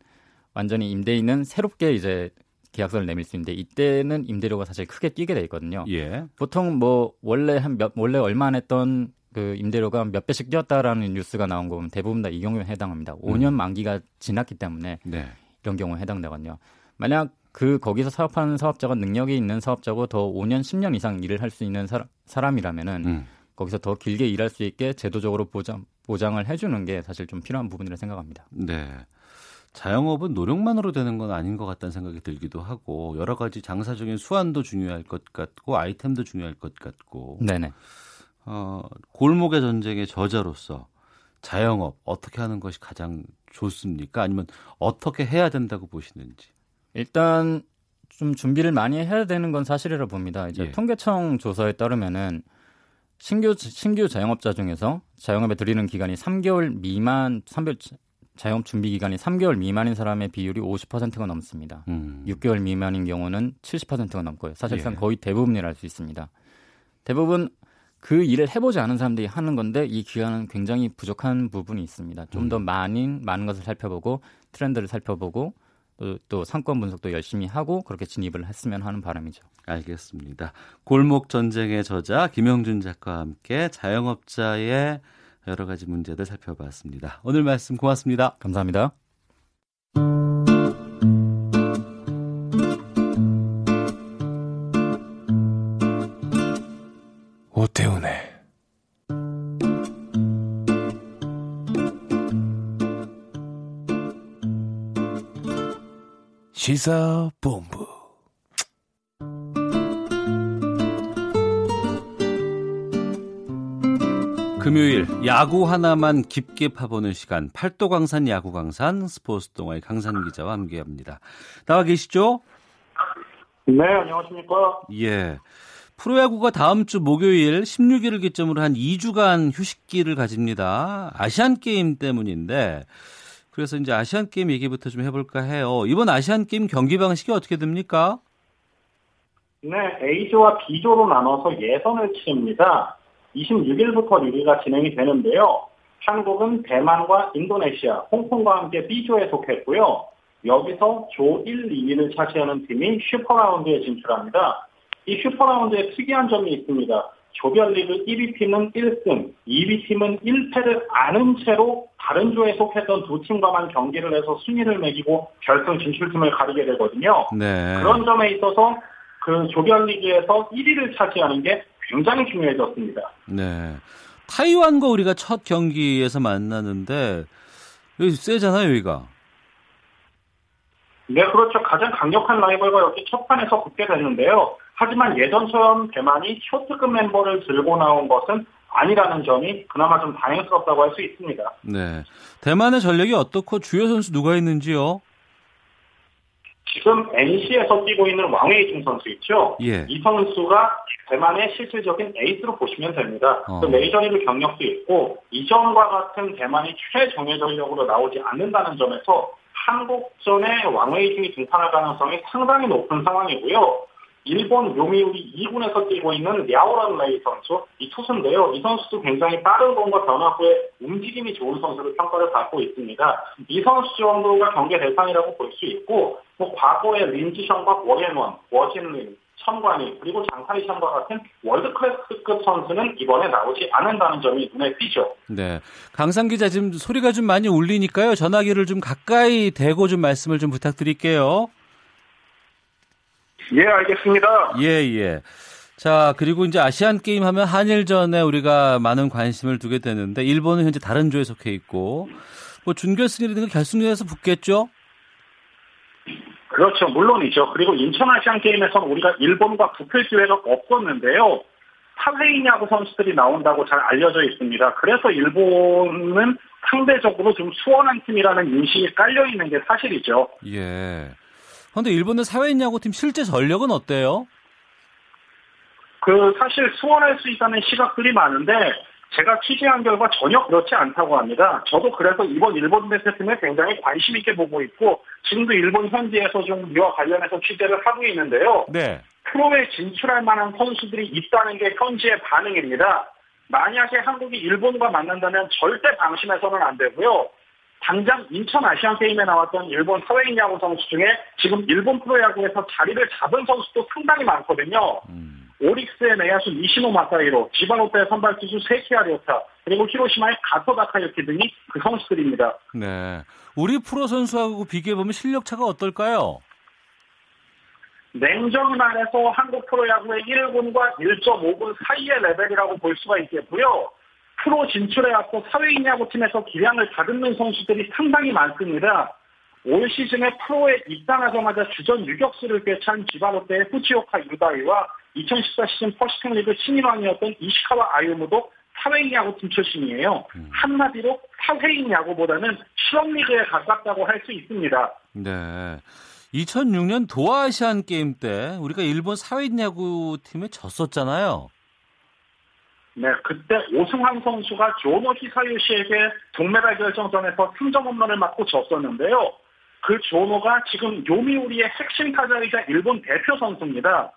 완전히 임대인은 새롭게 이제 계약서를 내밀 수 있는데 이때는 임대료가 사실 크게 뛰게 돼 있거든요. 예. 보통 뭐 원래 한 몇 원래 얼마 안 했던 그 임대료가 몇 배씩 뛰었다라는 뉴스가 나온 거 보면 대부분 다 이 경우에 해당합니다. 5년 음. 만기가 지났기 때문에 네. 이런 경우에 해당되거든요. 만약 그 거기서 사업하는 사업자가 능력이 있는 사업자고 더 5년, 10년 이상 일을 할 수 있는 사람, 이라면은 음. 거기서 더 길게 일할 수 있게 제도적으로 보장, 보장을 해주는 게 사실 좀 필요한 부분이라 생각합니다. 네. 자영업은 노력만으로 되는 건 아닌 것 같다는 생각이 들기도 하고 여러 가지 장사적인 수완도 중요할 것 같고 아이템도 중요할 것 같고. 네네. 어, 골목의 전쟁의 저자로서 자영업 어떻게 하는 것이 가장 좋습니까? 아니면 어떻게 해야 된다고 보시는지? 일단 좀 준비를 많이 해야 되는 건 사실이라 봅니다. 이제 예. 통계청 조사에 따르면은 신규 신규 자영업자 중에서 자영업에 들이는 기간이 3개월 미만 3개월 자영업 준비 기간이 3개월 미만인 사람의 비율이 50%가 넘습니다. 음. 6개월 미만인 경우는 70%가 넘고요. 사실상 예. 거의 대부분이라 할 수 있습니다. 대부분 그 일을 해보지 않은 사람들이 하는 건데 이 기간은 굉장히 부족한 부분이 있습니다. 좀더 음. 많은 많은 것을 살펴보고 트렌드를 살펴보고 또, 또 상권 분석도 열심히 하고 그렇게 진입을 했으면 하는 바람이죠. 알겠습니다. 골목 전쟁의 저자 김영준 작가와 함께 자영업자의 여러 가지 문제들 살펴봤습니다. 오늘 말씀 고맙습니다. 감사합니다. 시사본부 금요일 야구 하나만 깊게 파보는 시간 팔도광산 야구광산 스포츠 동아의 강산 기자와 함께합니다. 나와 계시죠? 네, 안녕하십니까? 예. 프로야구가 다음 주 목요일 16일을 기점으로 한 2주간 휴식기를 가집니다. 아시안 게임 때문인데 그래서 이제 아시안 게임 얘기부터 좀 해볼까 해요. 이번 아시안 게임 경기 방식이 어떻게 됩니까? 네, A조와 B조로 나눠서 예선을 치릅니다. 26일부터 리그가 진행이 되는데요. 한국은 대만과 인도네시아, 홍콩과 함께 B조에 속했고요. 여기서 조 1, 2위를 차지하는 팀이 슈퍼라운드에 진출합니다. 이 슈퍼라운드에 특이한 점이 있습니다. 조별리그 1위 팀은 1승, 2위 팀은 1패를 안은 채로 다른 조에 속했던 두 팀과만 경기를 해서 순위를 매기고 결승 진출팀을 가리게 되거든요. 네. 그런 점에 있어서 그 조별리그에서 1위를 차지하는 게 굉장히 중요해졌습니다. 네. 타이완과 우리가 첫 경기에서 만나는데 여기 세잖아요, 여기가. 네, 그렇죠. 가장 강력한 라이벌과 여기 첫 판에서 붙게 됐는데요. 하지만 예전처럼 대만이 초특급 멤버를 들고 나온 것은 아니라는 점이 그나마 좀 다행스럽다고 할 수 있습니다. 네. 대만의 전력이 어떻고 주요 선수 누가 있는지요? 지금 NC에서 뛰고 있는 왕웨이중 선수 있죠? 예. 이 선수가 대만의 실질적인 에이스로 보시면 됩니다. 어. 그 메이저리그 경력도 있고 이전과 같은 대만이 최정예 전력으로 나오지 않는다는 점에서 한국전에 왕웨이중이 등판할 가능성이 상당히 높은 상황이고요. 일본 요미우리 2군에서 뛰고 있는 랴오런레이 선수 이 투수인데요. 이 선수도 굉장히 빠른 공과 변화구의 움직임이 좋은 선수로 평가를 받고 있습니다. 이 선수 정도가 경계 대상이라고 볼 수 있고 뭐 과거에 린지션과 워렌원, 워진린, 천관이 그리고 장타리 션과 같은 월드 클래스급 선수는 이번에 나오지 않는다는 점이 눈에 띄죠. 네. 강상 기자 지금 소리가 좀 많이 울리니까요. 전화기를 좀 가까이 대고 좀 말씀을 좀 부탁드릴게요. 예, 알겠습니다. 예, 예. 자, 그리고 이제 아시안 게임 하면 한일전에 우리가 많은 관심을 두게 되는데 일본은 현재 다른 조에 속해 있고 뭐 준결승이라든가 결승전에서 붙겠죠? 그렇죠. 물론이죠. 그리고 인천 아시안 게임에서는 우리가 일본과 붙을 기회가 없었는데요. 사회인 야구 선수들이 나온다고 잘 알려져 있습니다. 그래서 일본은 상대적으로 좀 수원한 팀이라는 인식이 깔려 있는 게 사실이죠. 예. 그런데 일본의 사회인 야구팀 실제 전력은 어때요? 그 사실 수원할 수 있다는 시각들이 많은데 제가 취재한 결과 전혀 그렇지 않다고 합니다. 저도 그래서 이번 일본 대표팀에 굉장히 관심 있게 보고 있고 지금도 일본 현지에서 좀 이와 관련해서 취재를 하고 있는데요. 네. 프로에 진출할 만한 선수들이 있다는 게 현지의 반응입니다. 만약에 한국이 일본과 만난다면 절대 방심해서는 안 되고요. 당장 인천 아시안 게임에 나왔던 일본 사회인 야구 선수 중에 지금 일본 프로야구에서 자리를 잡은 선수도 상당히 많거든요. 오릭스의 내야수 니시노 마사이로, 지바롯데의 선발 투수 세키아 료타, 그리고 히로시마의 가토 다카유키 등이 그 선수들입니다. 네. 우리 프로 선수하고 비교해 보면 실력 차가 어떨까요? 냉정히 말해서 한국 프로야구의 1군과 1.5군 사이의 레벨이라고 볼 수가 있겠고요. 프로 진출에 앞서 사회인 야구 팀에서 기량을 다듬는 선수들이 상당히 많습니다. 올 시즌에 프로에 입단하자마자 주전 유격수를 꿰찬 지바롯데의 후치오카 유다이와 2014 시즌 퍼시픽 리그 신인왕이었던 이시카와 아유무도 사회인 야구팀 출신이에요. 한마디로 사회인 야구보다는 실업리그에 가깝다고 할 수 있습니다. 네. 2006년 도아아시안 게임 때 우리가 일본 사회인 야구팀에 졌었잖아요. 네, 그때 오승환 선수가 조노 히사유시에게 동메달 결정전에서 3점 홈런을 맞고 졌었는데요. 그 조노가 지금 요미우리의 핵심 타자이자 일본 대표 선수입니다.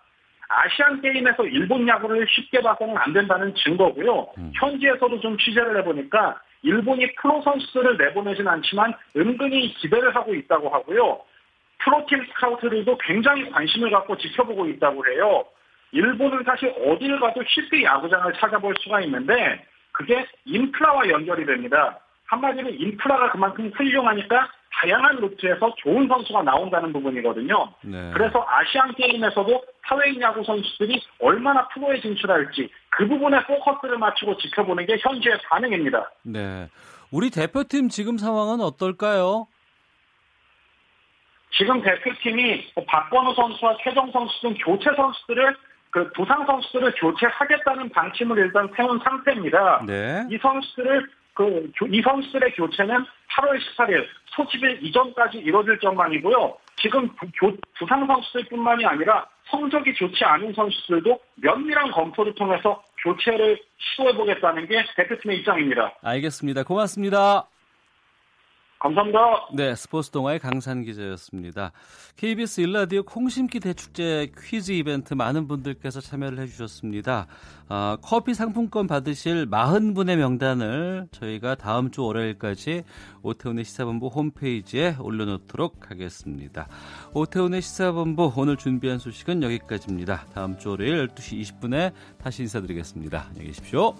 아시안 게임에서 일본 야구를 쉽게 봐서는 안 된다는 증거고요. 현지에서도 좀 취재를 해보니까 일본이 프로 선수들을 내보내진 않지만 은근히 기대를 하고 있다고 하고요. 프로팀 스카우트들도 굉장히 관심을 갖고 지켜보고 있다고 해요. 일본은 사실 어딜 가도 쉽게 야구장을 찾아볼 수가 있는데 그게 인프라와 연결이 됩니다. 한마디로 인프라가 그만큼 훌륭하니까 다양한 루트에서 좋은 선수가 나온다는 부분이거든요. 네. 그래서 아시안 게임에서도 사회인 야구 선수들이 얼마나 프로에 진출할지 그 부분에 포커스를 맞추고 지켜보는 게 현재의 반응입니다. 네. 우리 대표팀 지금 상황은 어떨까요? 지금 대표팀이 뭐 박건우 선수와 최정 선수 등 교체 선수들을 그 부상 선수들을 교체하겠다는 방침을 일단 세운 상태입니다. 네. 이 선수들을 그 이 선수들의 교체는 8월 18일 소집일 이전까지 이뤄질 전망이고요. 지금 교, 부상 선수들뿐만이 아니라 성적이 좋지 않은 선수들도 면밀한 검토를 통해서 교체를 시도해보겠다는 게 대표팀의 입장입니다. 알겠습니다. 고맙습니다. 감사합니다. 네, 스포츠 동아의 강산 기자였습니다. KBS 일라디오 콩심기 대축제 퀴즈 이벤트 많은 분들께서 참여를 해주셨습니다. 어, 커피 상품권 받으실 40분의 명단을 저희가 다음 주 월요일까지 오태훈의 시사본부 홈페이지에 올려놓도록 하겠습니다. 오태훈의 시사본부 오늘 준비한 소식은 여기까지입니다. 다음 주 월요일 12시 20분에 다시 인사드리겠습니다. 안녕히 계십시오.